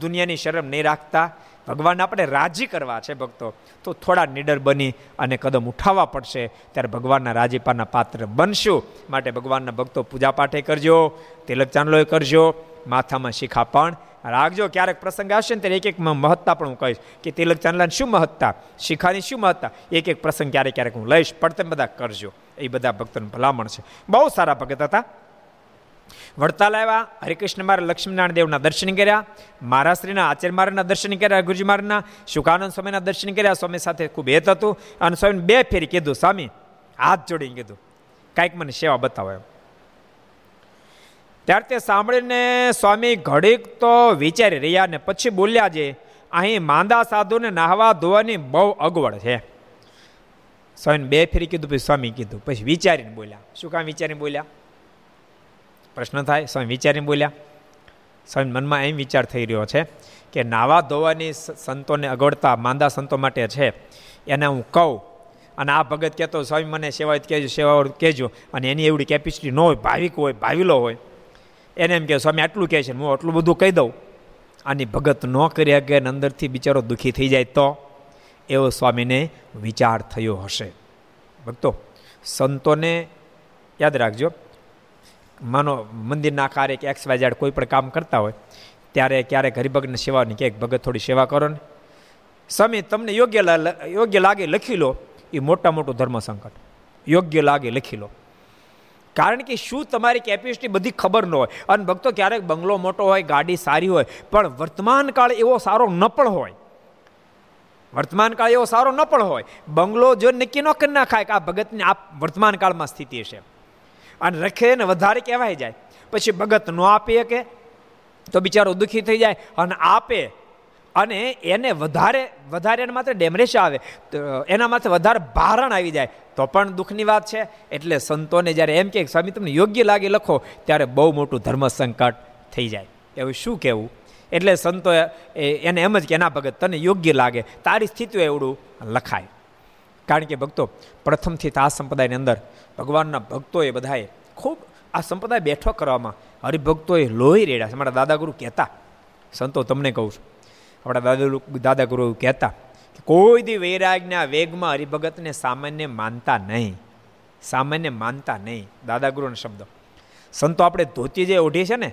દુનિયાની શરમ નહીં રાખતા ભગવાનને આપણે રાજી કરવા છે ભક્તો, તો થોડા નિડર બની અને કદમ ઉઠાવવા પડશે. ત્યારે ભગવાનના રાજીપાના પાત્ર બનશું. માટે ભગવાનના ભક્તો પૂજાપાઠે કરજો, તિલક ચાંદલોય કરજો, માથામાં શિખા પણ રાખજો. ક્યારેક પ્રસંગ આવશે ને ત્યારે એક એક મહત્તા પણ હું કહીશ કે તિલક ચાંદલાની શું મહત્તા? શિખાની શું મહત્તા? એક એક પ્રસંગ ક્યારેક ક્યારેક હું લઈશ પણ તમે બધા કરજો. એ બધા ભક્તોનું ભલામણ છે. બહુ સારા ભગત હતા. વડતાલ આવ્યા, હરિકૃષ્ણ મારા લક્ષ્મીનારાયણ દેવના દર્શન કર્યા મહારાશ્રીના આચાર્ય મારના દર્શન કર્યા, ગુરુજી મારના, શુકાનંદ સ્વામીના દર્શન કર્યા, સ્વામી સાથે ખૂબ હેત હતું અને સ્વામી બે ફેરી કીધું, સ્વામી, હાથ જોડીને કીધું, કાંઈક મને સેવા બતાવો એમ. ત્યારે તે સાંભળીને સ્વામી ઘડીક તો વિચારી રહ્યા ને પછી બોલ્યા જે અહીં માંદા સાધુને નાહવા ધોવાની બહુ અગવડ છે. સ્વામીને બે ફેરી કીધું, પછી સ્વામી કીધું, પછી વિચારીને બોલ્યા, શું કામ વિચારીને બોલ્યા? પ્રશ્ન થાય. સ્વામી વિચારીને બોલ્યા. સ્વામી મનમાં એમ વિચાર થઈ રહ્યો છે કે નાવા ધોવાની સંતોને અગવડતા માંદા સંતો માટે છે. એને હું કહું અને આ ભગત કહેતો, સ્વામી, મને સેવા કહેજો સેવા કહેજો. અને એની એવડી કેપેસિટી ન હોય, ભાવિક હોય, ભાવિલો હોય. એને એમ કે સ્વામી, આટલું કહે છે, હું આટલું બધું કહી દઉં. આની ભગત ન કરી શકે અંદરથી બિચારો દુઃખી થઈ જાય તો એવો સ્વામીને વિચાર થયો હશે. ભક્તો, સંતોને યાદ રાખજો માનો મંદિરના આકારે કે એક્સ વાય કોઈ પણ કામ કરતા હોય, ત્યારે ક્યારેક હરિભગતની સેવાની કે ભગત થોડી સેવા કરો ને. સ્વામી, તમને યોગ્ય યોગ્ય લાગે લખી લો, એ મોટા મોટું ધર્મ સંકટ. યોગ્ય લાગે લખી લો. કારણ કે શું તમારી કેપેસિટી બધી ખબર ન હોય. અને ભક્તો ક્યારેક બંગલો મોટો હોય, ગાડી સારી હોય, પણ વર્તમાન કાળ એવો સારો ન પણ હોય. વર્તમાન કાળ એવો સારો ન પણ હોય. બંગલો જો નક્કી ન કરી નાખાય કે આ ભગતની આ વર્તમાન કાળમાં સ્થિતિ છે. અને રખે ને વધારે કહેવાય જાય. પછી ભગત ન આપી કે તો બિચારો દુઃખી થઈ જાય અને આપે. અને એને વધારે વધારે એને માત્ર ડેમરેશ આવે. એના માથે વધારે ભારણ આવી જાય. તો પણ દુઃખની વાત છે. એટલે સંતોને જ્યારે એમ કે, સ્વામી, તમને યોગ્ય લાગે, લખો. ત્યારે બહુ મોટું ધર્મ સંકટ થઈ જાય. એવું શું કહેવું? એટલે સંતો એને એમ જ કે, ના ભગત, તને યોગ્ય લાગે. તારી સ્થિતિ એવડું. લખાય. કારણ કે ભક્તો, પ્રથમથી આ સંપ્રદાયની અંદર ભગવાનના ભક્તોએ બધાએ ખૂબ આ સંપ્રદાય બેઠો કરવામાં હરિભક્તોએ લોહી રેડ્યા છે. મારા દાદાગુરુ કહેતા, સંતો તમને કહું છું, આપણા દાદા દાદાગુરુ કહેતા કે કોઈ દી વૈરાગના વેગમાં હરિભગતને સામાન્ય માનતા નહીં, સામાન્ય માનતા નહીં, દાદાગુરુનો શબ્દ. સંતો આપણે ધોતી જે ઓઢી છે ને,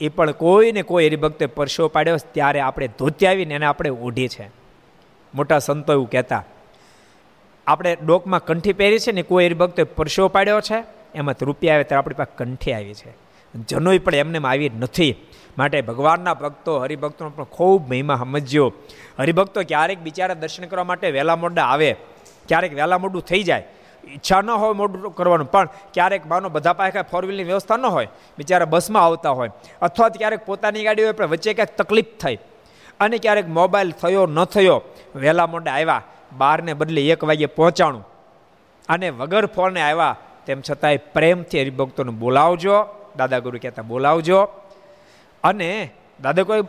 એ પણ કોઈને કોઈ હરિભક્તે પરસો પાડ્યો ત્યારે આપણે ધોતી આવીને એને આપણે ઓઢી છે મોટા સંતો એવું કહેતા આપણે ડોકમાં કંઠી પહેરી છે ને કોઈ હરિભક્તે પરસો પાડ્યો છે? એમાં રૂપિયા આવે ત્યારે આપણી પાસે કંઠી આવી છે. જનોય પણ એમને આવી નથી. માટે ભગવાનના ભક્તો, હરિભક્તોનો પણ ખૂબ મહિમા સમજ્યો હરિભક્તો ક્યારેક બિચારા દર્શન કરવા માટે વહેલા મોડા આવે, ક્યારેક વહેલા મોડું થઈ જાય. ઈચ્છા ન હોય મોડું કરવાનું, પણ ક્યારેક માનો બધા પાસે ફોર વ્હીલની વ્યવસ્થા ન હોય, બિચારા બસમાં આવતા હોય. અથવા ક્યારેક પોતાની ગાડી હોય, પણ વચ્ચે ક્યાંક તકલીફ થઈ. અને ક્યારેક મોબાઈલ થયો, ન થયો, વહેલા મોડા આવ્યા. બારને બદલે એક વાગ્યે પહોંચાણું. અને વગર ફોને આવ્યા, તેમ છતાંય પ્રેમથી હરિભક્તોને બોલાવજો દાદા ગુરુ કહેતા બોલાવજો. અને દાદા કોઈ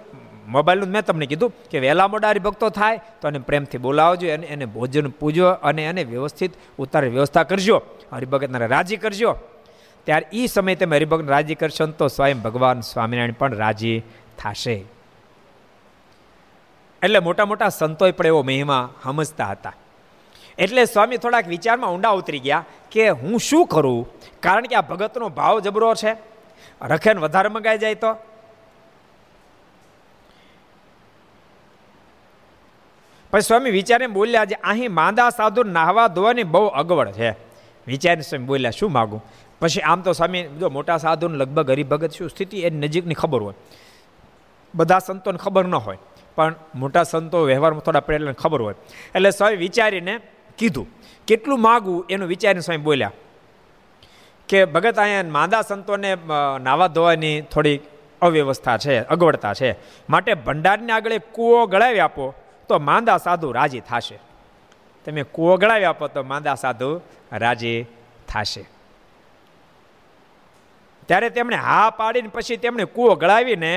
મોબાઈલનું મેં તમને કીધું કે વહેલા મોડા હરિભક્તો થાય, તો એને પ્રેમથી બોલાવજો અને એને ભોજન પૂજો અને એને વ્યવસ્થિત ઉતારે વ્યવસ્થા કરજો. હરિભગતને રાજી કરજો. ત્યારે એ સમયે તમે હરિભક્તને રાજી કરશો તો સ્વયં ભગવાન સ્વામિનારાયણ પણ રાજી થશે. એટલે મોટા મોટા સંતોય પણ એવો મહિમા સમજતા હતા. એટલે સ્વામી થોડાક વિચારમાં ઊંડા ઉતરી ગયા કે હું શું કરું? કારણ કે આ ભગતનો ભાવ જબરો છે. રખેન વધારે મંગાઈ જાય તો? પછી સ્વામી વિચારીને બોલ્યા જે અહીં માંદા સાધુ નાહવા ધોવાની બહુ અગવડ છે. વિચારીને સ્વામી બોલ્યા, શું માગું? પછી આમ તો સ્વામી, જો મોટા સાધુને લગભગ હરિભગત શું સ્થિતિ એની નજીકની ખબર હોય. બધા સંતોને ખબર ન હોય. પણ મોટા સંતો વ્યવહારમાં થોડા પડેલા ખબર હોય. એટલે સ્વામી વિચારીને કીધું, કેટલું માગવું એનું વિચારીને સ્વામી બોલ્યા કે, ભગત, અહીંયા માંદા સંતોને નાવા ધોવાની થોડી અવ્યવસ્થા છે, અગવડતા છે. માટે ભંડારની આગળ કૂવો ગળાવી આપો, તો માંદા સાધુ રાજી થશે. તમે કૂવો ગળાવી આપો, તો માંદા સાધુ રાજી થશે. ત્યારે તેમણે હા પાડીને પછી તેમણે કૂવો ગળાવીને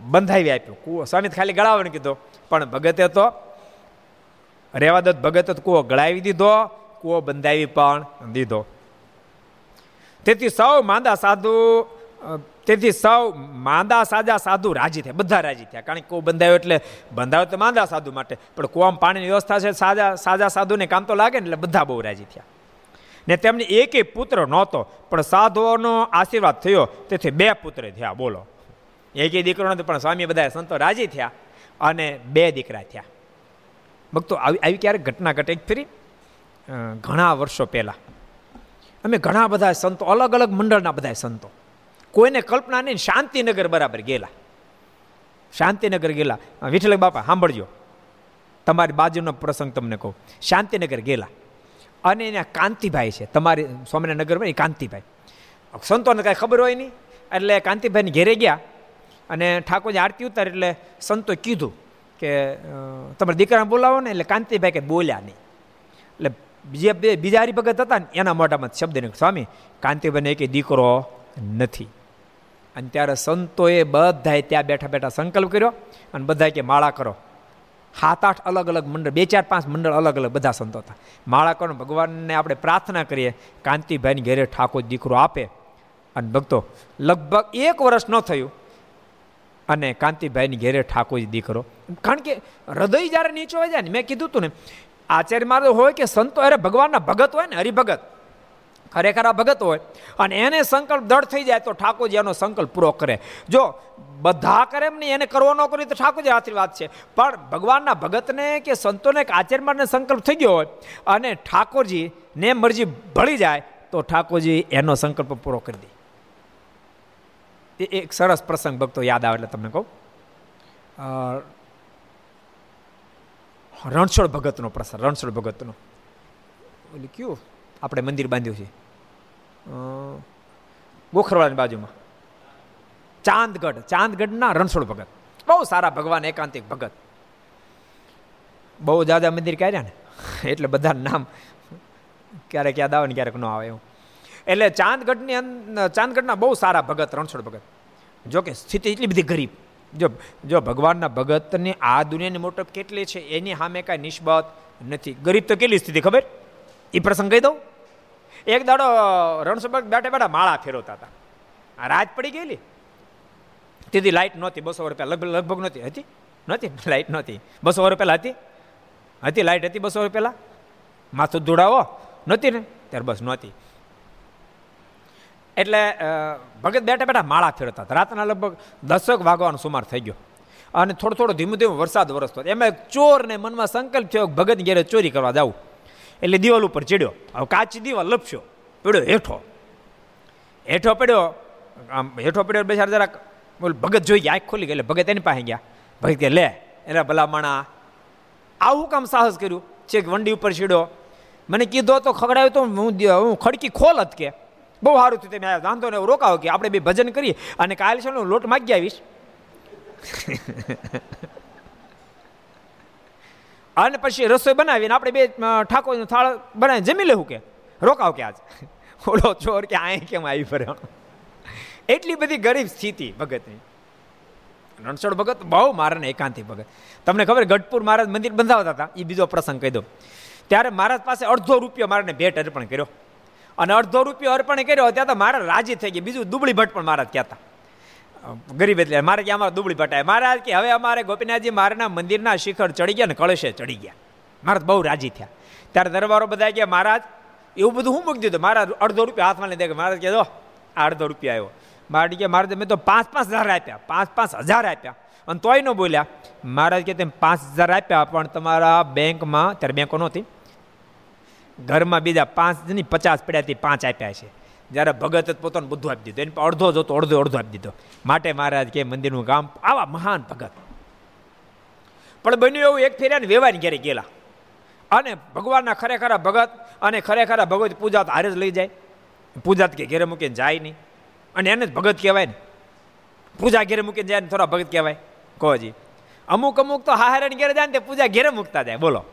બંધાવી આપ્યો. કૂવો સ્વામી ખાલી ગળાવવાનું કીધો. પણ ભગતે તો રેવા દત્ત ભગતે કૂવો ગળાવી દીધો, કૂવો બંધાવી પણ દીધો. તેથી સૌ માંદા સાધુ તેથી સૌ માંદા સાજા સાધુ રાજી થયા, બધા રાજી થયા. કારણ કે કૂવો બંધાયો એટલે બંધાયો તો માંદા સાધુ માટે. પણ કૂવામાં પાણીની વ્યવસ્થા છે, સાજા સાજા સાધુને કામ તો લાગે ને એટલે બધા બહુ રાજી થયા. ને તેમને એક પુત્ર નહોતો, પણ સાધુઓનો આશીર્વાદ થયો. તેથી બે પુત્ર થયા, બોલો. એકે દીકરો નથી પણ સ્વામી બધા સંતો રાજી થયા અને બે દીકરા થયા. ભક્તો, આવી આવી ક્યારેક ઘટના ઘટે ફરી? ઘણા વર્ષો પહેલાં. અમે ઘણા બધા સંતો, અલગ અલગ મંડળના બધા સંતો. કોઈને કલ્પના નહીં, શાંતિનગર બરાબર ગયેલા. શાંતિનગર ગયેલા. વિઠ્ઠલ બાપા, સાંભળજો. તમારી બાજુનો પ્રસંગ તમને કહું. શાંતિનગર ગયેલા. અને એના કાંતિભાઈ છે. તમારી સ્વામિનારાયણ એ કાંતિભાઈ. સંતોને કાંઈ ખબર હોય નહીં. એટલે કાંતિભાઈને ઘેરે ગયા. અને ઠાકોરજી આરતી ઉતાર એટલે સંતો કીધું કે તમારા દીકરાને બોલાવો ને એટલે કાંતિભાઈ કે બોલ્યા નહીં. એટલે બીજા બે બીજા હરિભગત હતા ને, એના મોઢામાં શબ્દ ને સ્વામી, કાંતિભાઈને એક દીકરો નથી. અને ત્યારે સંતોએ બધાએ ત્યાં બેઠા બેઠા સંકલ્પ કર્યો અને બધાએ કે, માળા કરો. સાત આઠ અલગ અલગ મંડળ, બે ચાર પાંચ મંડળ અલગ અલગ બધા સંતો હતા. માળા કરો ભગવાનને આપણે પ્રાર્થના કરીએ, કાંતિભાઈની ઘેરે ઠાકોર દીકરો આપે. અને ભક્તો, લગભગ એક વર્ષ ન થયું અને કાંતિભાઈની ઘેરે ઠાકોરજી દીકરો. કારણ કે હૃદય જ્યારે નીચો હોય જાય ને, મેં કીધું હતું ને આચાર્ય મારો હોય કે સંતો અરે ભગવાનના ભગત હોય ને, હરિભગત. ખરેખર આ ભગત હોય. અને એને સંકલ્પ દળ થઈ જાય તો ઠાકોરજી એનો સંકલ્પ પૂરો કરે. જો બધા કરે એમ નહીં, એને કરવો ન કરી તો ઠાકોરજી આશીર્વાદ છે. પણ ભગવાનના ભગતને કે સંતોને કે આચરણમાં સંકલ્પ થઈ ગયો હોય અને ઠાકોરજી ને મરજી ભળી જાય તો ઠાકોરજી એનો સંકલ્પ પૂરો કરી દે. એ એક સરસ પ્રસંગ ભક્તો યાદ આવે એટલે તમને કહું. રણછોડ ભગતનો પ્રસંગ, રણછોડ ભગતનો. એટલે કયું? આપણે મંદિર બાંધ્યું છે. ગોખરવાળાની બાજુમાં. ચાંદગઢ, ચાંદગઢના રણછોડ ભગત. બહુ સારા ભગવાન, એકાંતિક ભગત. બહુ જાદા મંદિર કર્યા ને? એટલે બધા નામ ક્યારેક યાદ આવે ને ક્યારેક ન આવે એવું. એટલે ચાંદગઢની ચાંદગઢના બહુ સારા ભગત, રણછોડ ભગત. જોકે સ્થિતિ એટલી બધી ગરીબ. જો જો ભગવાનના ભગતની આ દુનિયાની મોટપ કેટલી છે, એની સામે કાંઈ નિસ્બત નથી. ગરીબ તો કેટલી સ્થિતિ, ખબર? એ પ્રસંગ કહી દઉં. એક દાડો રણસભા બેઠા બેઠા માળા ફેરવતા હતા. આ રાત પડી ગયેલી. તેથી લાઇટ નહોતી, બસો રૂપિયા લગભગ લગભગ નહોતી, હતી? નહોતી? લાઇટ નહોતી. બસો રૂપિયા હતી? હતી લાઇટ હતી બસો રૂપિયા માથું ધોડાવો નહોતી ને? ત્યારે બસ નહોતી. એટલે ભગત બેઠા બેઠા માળા ફેરતા હતા. રાતના લગભગ દસક વાગવાનો સુમાર થઈ ગયો. અને થોડો થોડો ધીમે ધીમે વરસાદ વરસતો એમાં ચોરને મનમાં સંકલ્પ થયો ભગત ઘેરે ચોરી કરવા જાઉં. એટલે દિવાલ ઉપર ચડ્યો. હવે કાચી દિવાલ લપસ્યો. પડ્યો હેઠો. હેઠો પડ્યો, આમ હેઠો પડ્યો બેસાડ જરાક, બોલ ભગત જોઈ ગયા, આંખ ખોલી ગઈ, એટલે ભગત એની પાસે ગયા. ભગત કે, લે એટલે ભલા માણા આવું કામ સાહસ કર્યું? છે વંડી ઉપર ચડ્યો? મને કીધો તો ખગડાયો તો હું હું ખડકી ખોલ જ કે. બહુ સારું થયું તમે આવ્યા વાંધો ને રોકાવો કે આપણે બે ભજન કરીએ. અને કાલે છે લોટ માગી આવીશ. અને પછી રસોઈ બનાવીને આપણે બે ઠાકોરનું થાળ બનાવીને જમી લેવું કે? રોકાવ કે આજ? ઓલો ચોર કે આ કેમ આવી ફરે? એટલી બધી ગરીબ સ્થિતિ ભગતની. રણછોડ ભગત બહુ મારા એકાંતિ ભગત. તમને ખબર ગઢપુર મહારાજ મંદિર બંધાવતા હતા? એ બીજો પ્રસંગ કહી દો ત્યારે મહારાજ પાસે અડધો રૂપિયો મારાને ભેટ અર્પણ કર્યો. અને અડધો રૂપિયો અર્પણ કર્યો ત્યાં તો મારા રાજી થઈ ગયા બીજું દુબળી ભટ્ટ પણ મહારાજ કહેતા. ગરીબ એટલે મારે કે અમારે દુબળી ભટ્ટ મહારાજ કે હવે અમારે ગોપીનાથજી મારના મંદિરના શિખર ચડી ગયા ને કળશે ચડી ગયા. મહારાજ બહુ રાજી થયા. ત્યારે દરબારો બધા ગયા, મહારાજ, એવું બધું હું મૂકી દીધું? મારા અડધો રૂપિયા હાથમાં લઈ દે મહારાજ કહેતો આ અડધો રૂપિયા આવ્યો. મારે કે, મહારાજ, મેં તો પાંચ પાંચ હજાર આપ્યા. પાંચ પાંચ હજાર આપ્યા. અને તોય ન બોલ્યા. મહારાજ કે, તેમ પાંચ હજાર આપ્યા, પણ તમારા બેંકમાં, ત્યારે બેંકો નહોતી. ઘરમાં બીજા પાંચની પચાસ પડ્યાથી પાંચ આપ્યા છે. જ્યારે ભગત પોતાનું બધું આપી દીધું. એને અડધો જોતો, અડધો અડધો આપી દીધો. માટે મહારાજ કે મંદિરનું ગામ આવા મહાન ભગત. પણ બન્યું એવું એક ફેર્યા ને વેવાની ઘેરે ગયેલા. અને ભગવાનના ખરેખરા ભગત અને ખરેખરા ભગવત પૂજા તો હારે જ લઈ જાય. પૂજા કે ઘેરે મૂકીને જાય નહીં. અને એને જ ભગત કહેવાય ને. પૂજા ઘેરે મૂકીને જાય ને થોડા ભગત કહેવાય. કહો અમુક અમુક તો હારે ઘેરે જાય ને તે પૂજા ઘેરે મૂકતા જાય. બોલો.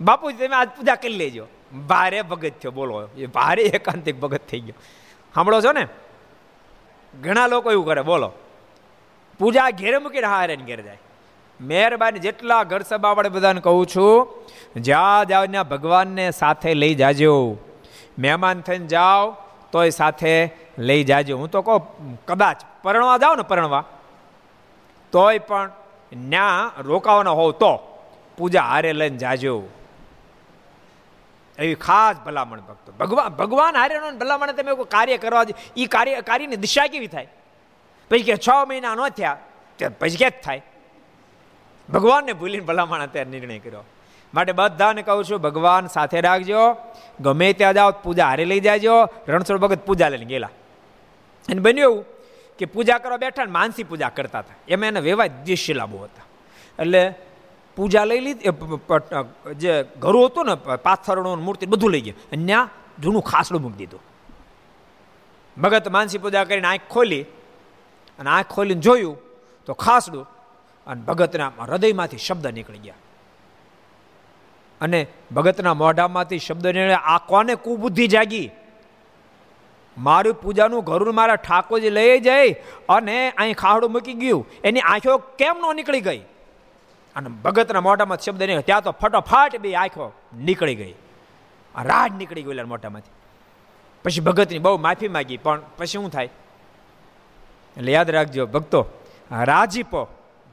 બાપુજી, તમે આજ પૂજા કરી લેજો. ભારે ભગત થયો, બોલો. એ ભારે એકાંતિક ભગત થઈ ગયો. સાંભળો છો ને? ઘણા લોકો એવું કરે, બોલો. પૂજા ઘેરે મૂકીને હારે ઘેર જાય. મહેરબાની જેટલા ઘર સભા આપણે બધાને કહું છું, જ્યાં ત્યાં ભગવાનને સાથે લઈ જાજો. મહેમાન થઈને જાઓ, તોય સાથે લઈ જાજો. હું તો કહું, કદાચ પરણવા જાઓ ને પરણવા, તોય પણ ન્યા રોકાવાનો હોવ તો પૂજા હારે લઈને જાજો. એવી ખાસ ભલામણ ભક્તો. ભગવાન ભગવાન હારેનો ભલામણ તમે કોઈ કાર્ય કરવા એ કાર્ય કાર્યની દિશા કેવી થાય? પછી કે છ મહિના ન થયા, તે પછી કે થાય? ભગવાનને ભૂલીને ભલામણ અત્યારે નિર્ણય કર્યો. માટે બધાને કહું છું, ભગવાન સાથે રાખજો. ગમે ત્યાં જાઓ, પૂજા હારે લઈ જાજો. રણછોડ ભગત પૂજા લઈને ગયેલા. અને બન્યું એવું કે પૂજા કરવા બેઠા ને માનસી પૂજા કરતા હતા. એમાં એના વ્યવહાર લાભો હતા. એટલે પૂજા લઈ લીધી જે ઘરું હતું ને પાથરણો મૂર્તિ બધું લઈ ગયા. અને ત્યાં જૂનું ખાસડું મૂકી દીધું. ભગત માનસી પૂજા કરીને આંખ ખોલી, અને આંખ ખોલીને જોયું તો ખાસડું, અને ભગતના હૃદયમાંથી શબ્દ નીકળી ગયા. અને ભગતના મોઢામાંથી શબ્દ નીકળે આ કોને કુબુદ્ધિ જાગી? મારું પૂજાનું ઘરું મારા ઠાકોરજી લઈ જાય અને અહીં ખાહડું મૂકી ગયું. એની આંખો કેમ ન નીકળી ગઈ? અને ભગતના મોઢામાં શબ્દ નહીં ત્યાં તો ફટોફાટ બે આંખો નીકળી ગઈ. રાડ નીકળી ગયેલા મોઢામાંથી. પછી ભગતની બહુ માફી માગી, પણ પછી શું થાય? એટલે યાદ રાખજો, ભક્તો, રાજીપો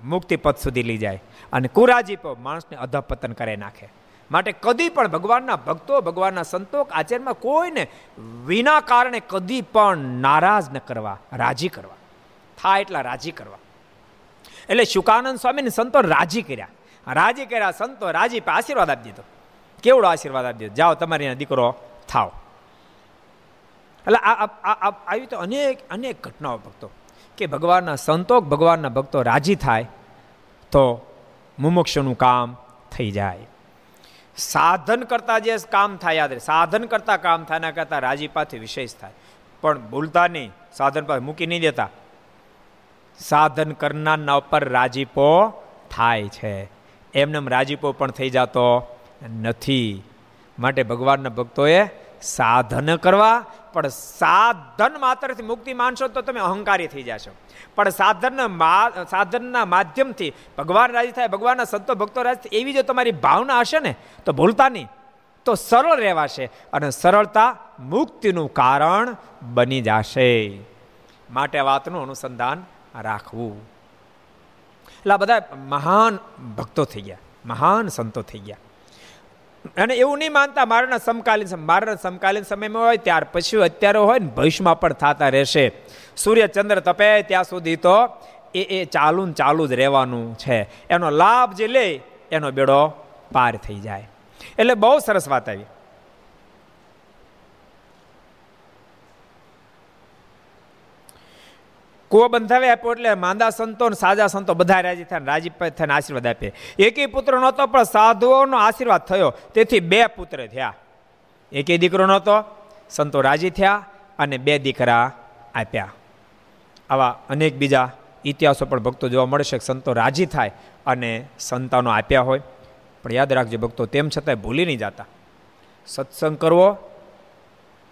મુક્તિ પદ સુધી લઈ જાય અને કુરાજીપો માણસને અધપતન કરે નાખે. માટે કદી પણ ભગવાનના ભક્તો, ભગવાનના સંતો આચરણમાં કોઈને વિના કારણે કદી પણ નારાજ ન કરવા, રાજી કરવા. થાય એટલા રાજી કરવા. એટલે શુકાનંદ સ્વામીને સંતો રાજી કર્યા. રાજી કર્યા, સંતો રાજી આશીર્વાદ આપી દીધો. કેવડો આશીર્વાદ આપી દીધો? જાઓ, તમારી દીકરો થાવ. એટલે આવી તો અનેક અનેક ઘટનાઓ ભક્તો. કે ભગવાનના સંતો, ભગવાનના ભક્તો રાજી થાય, તો મુમુક્ષનું કામ થઈ જાય. સાધન કરતા જે કામ થાય, યાદ રહે. સાધન કરતા કામ થાય ના કરતાં રાજીપાથી વિશેષ થાય. પણ ભૂલતા નહીં. સાધન પાસે મૂકી નહીં દેતા. સાધન કરનારના ઉપર રાજીપો થાય છે. એમને રાજીપો પણ થઈ જતો નથી. માટે ભગવાનના ભક્તોએ સાધન કરવા, પણ સાધન માત્રથી મુક્તિ માનશો તો તમે અહંકારી થઈ જશો. પણ સાધનના સાધનના માધ્યમથી ભગવાન રાજી થાય, ભગવાનના સંતો, ભક્તો રાજી એવી જો તમારી ભાવના હશે ને, તો ભૂલતા નહીં. તો સરળ રહેવાશે અને સરળતા મુક્તિનું કારણ બની જશે. માટે વાતનું અનુસંધાન રાખવું. એટલે આ બધા મહાન ભક્તો થઈ ગયા. મહાન સંતો થઈ ગયા. અને એવું નહીં માનતા મારાના સમકાલીન મારાના સમકાલીન સમયમાં હોય, ત્યાર પછી અત્યારે હોય ને ભવિષ્યમાં પણ થતા રહેશે. સૂર્ય ચંદ્ર તપે ત્યાં સુધી તો એ એ ચાલુ ને ચાલુ જ રહેવાનું છે. એનો લાભ જે લે, એનો બેડો પાર થઈ જાય. એટલે બહુ સરસ વાત આવી. કુવો બંધાવી આપ્યો એટલે માંદા સંતો સાજા સંતો બધા રાજી થયા રાજી થઈને આશીર્વાદ આપે. એકેય પુત્ર નહોતો, પણ સાધુઓનો આશીર્વાદ થયો. તેથી બે પુત્ર થયા. એકેય દીકરો નહોતો, સંતો રાજી થયા અને બે દીકરા આપ્યા. આવા અનેક બીજા ઇતિહાસો પણ ભક્તો જોવા મળશે સંતો રાજી થાય અને સંતાનો આપ્યા હોય. પણ યાદ રાખજો ભક્તો, તેમ છતાંય ભૂલી નહીં જતા. સત્સંગ કરવો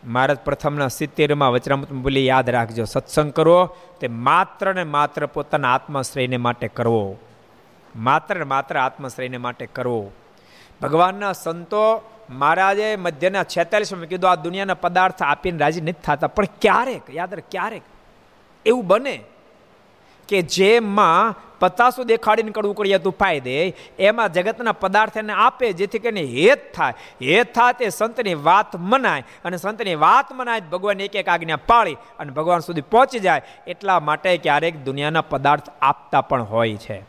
મહારાજ પ્રથમના સિત્તેરમાં વચરામૃત બોલી યાદ રાખજો, સત્સંગ કરવો તે માત્ર ને માત્ર પોતાના આત્માશ્રયને માટે કરવો. માત્ર ને માત્ર આત્માશ્રયને માટે કરવો. ભગવાનના સંતો મહારાજે મધ્યના છેતાલીસમાં કીધું, આ દુનિયાના પદાર્થ આપીને રાજી નથી થતા. પણ ક્યારેક, યાદ રાખ, ક્યારેક એવું બને કે જેમાં પતાસો દેખાડીને કડવું કડિયાતું પાઈ દે. એમાં જગતના પદાર્થ એને આપે, જેથી કરીને હેત થાય. હેત થાય તે સંતની વાત મનાય. અને સંતની વાત મનાય ભગવાન એક એક આજ્ઞા પાળી અને ભગવાન સુધી પહોંચી જાય. એટલા માટે ક્યારેક દુનિયાના પદાર્થ આપતા પણ હોય છે.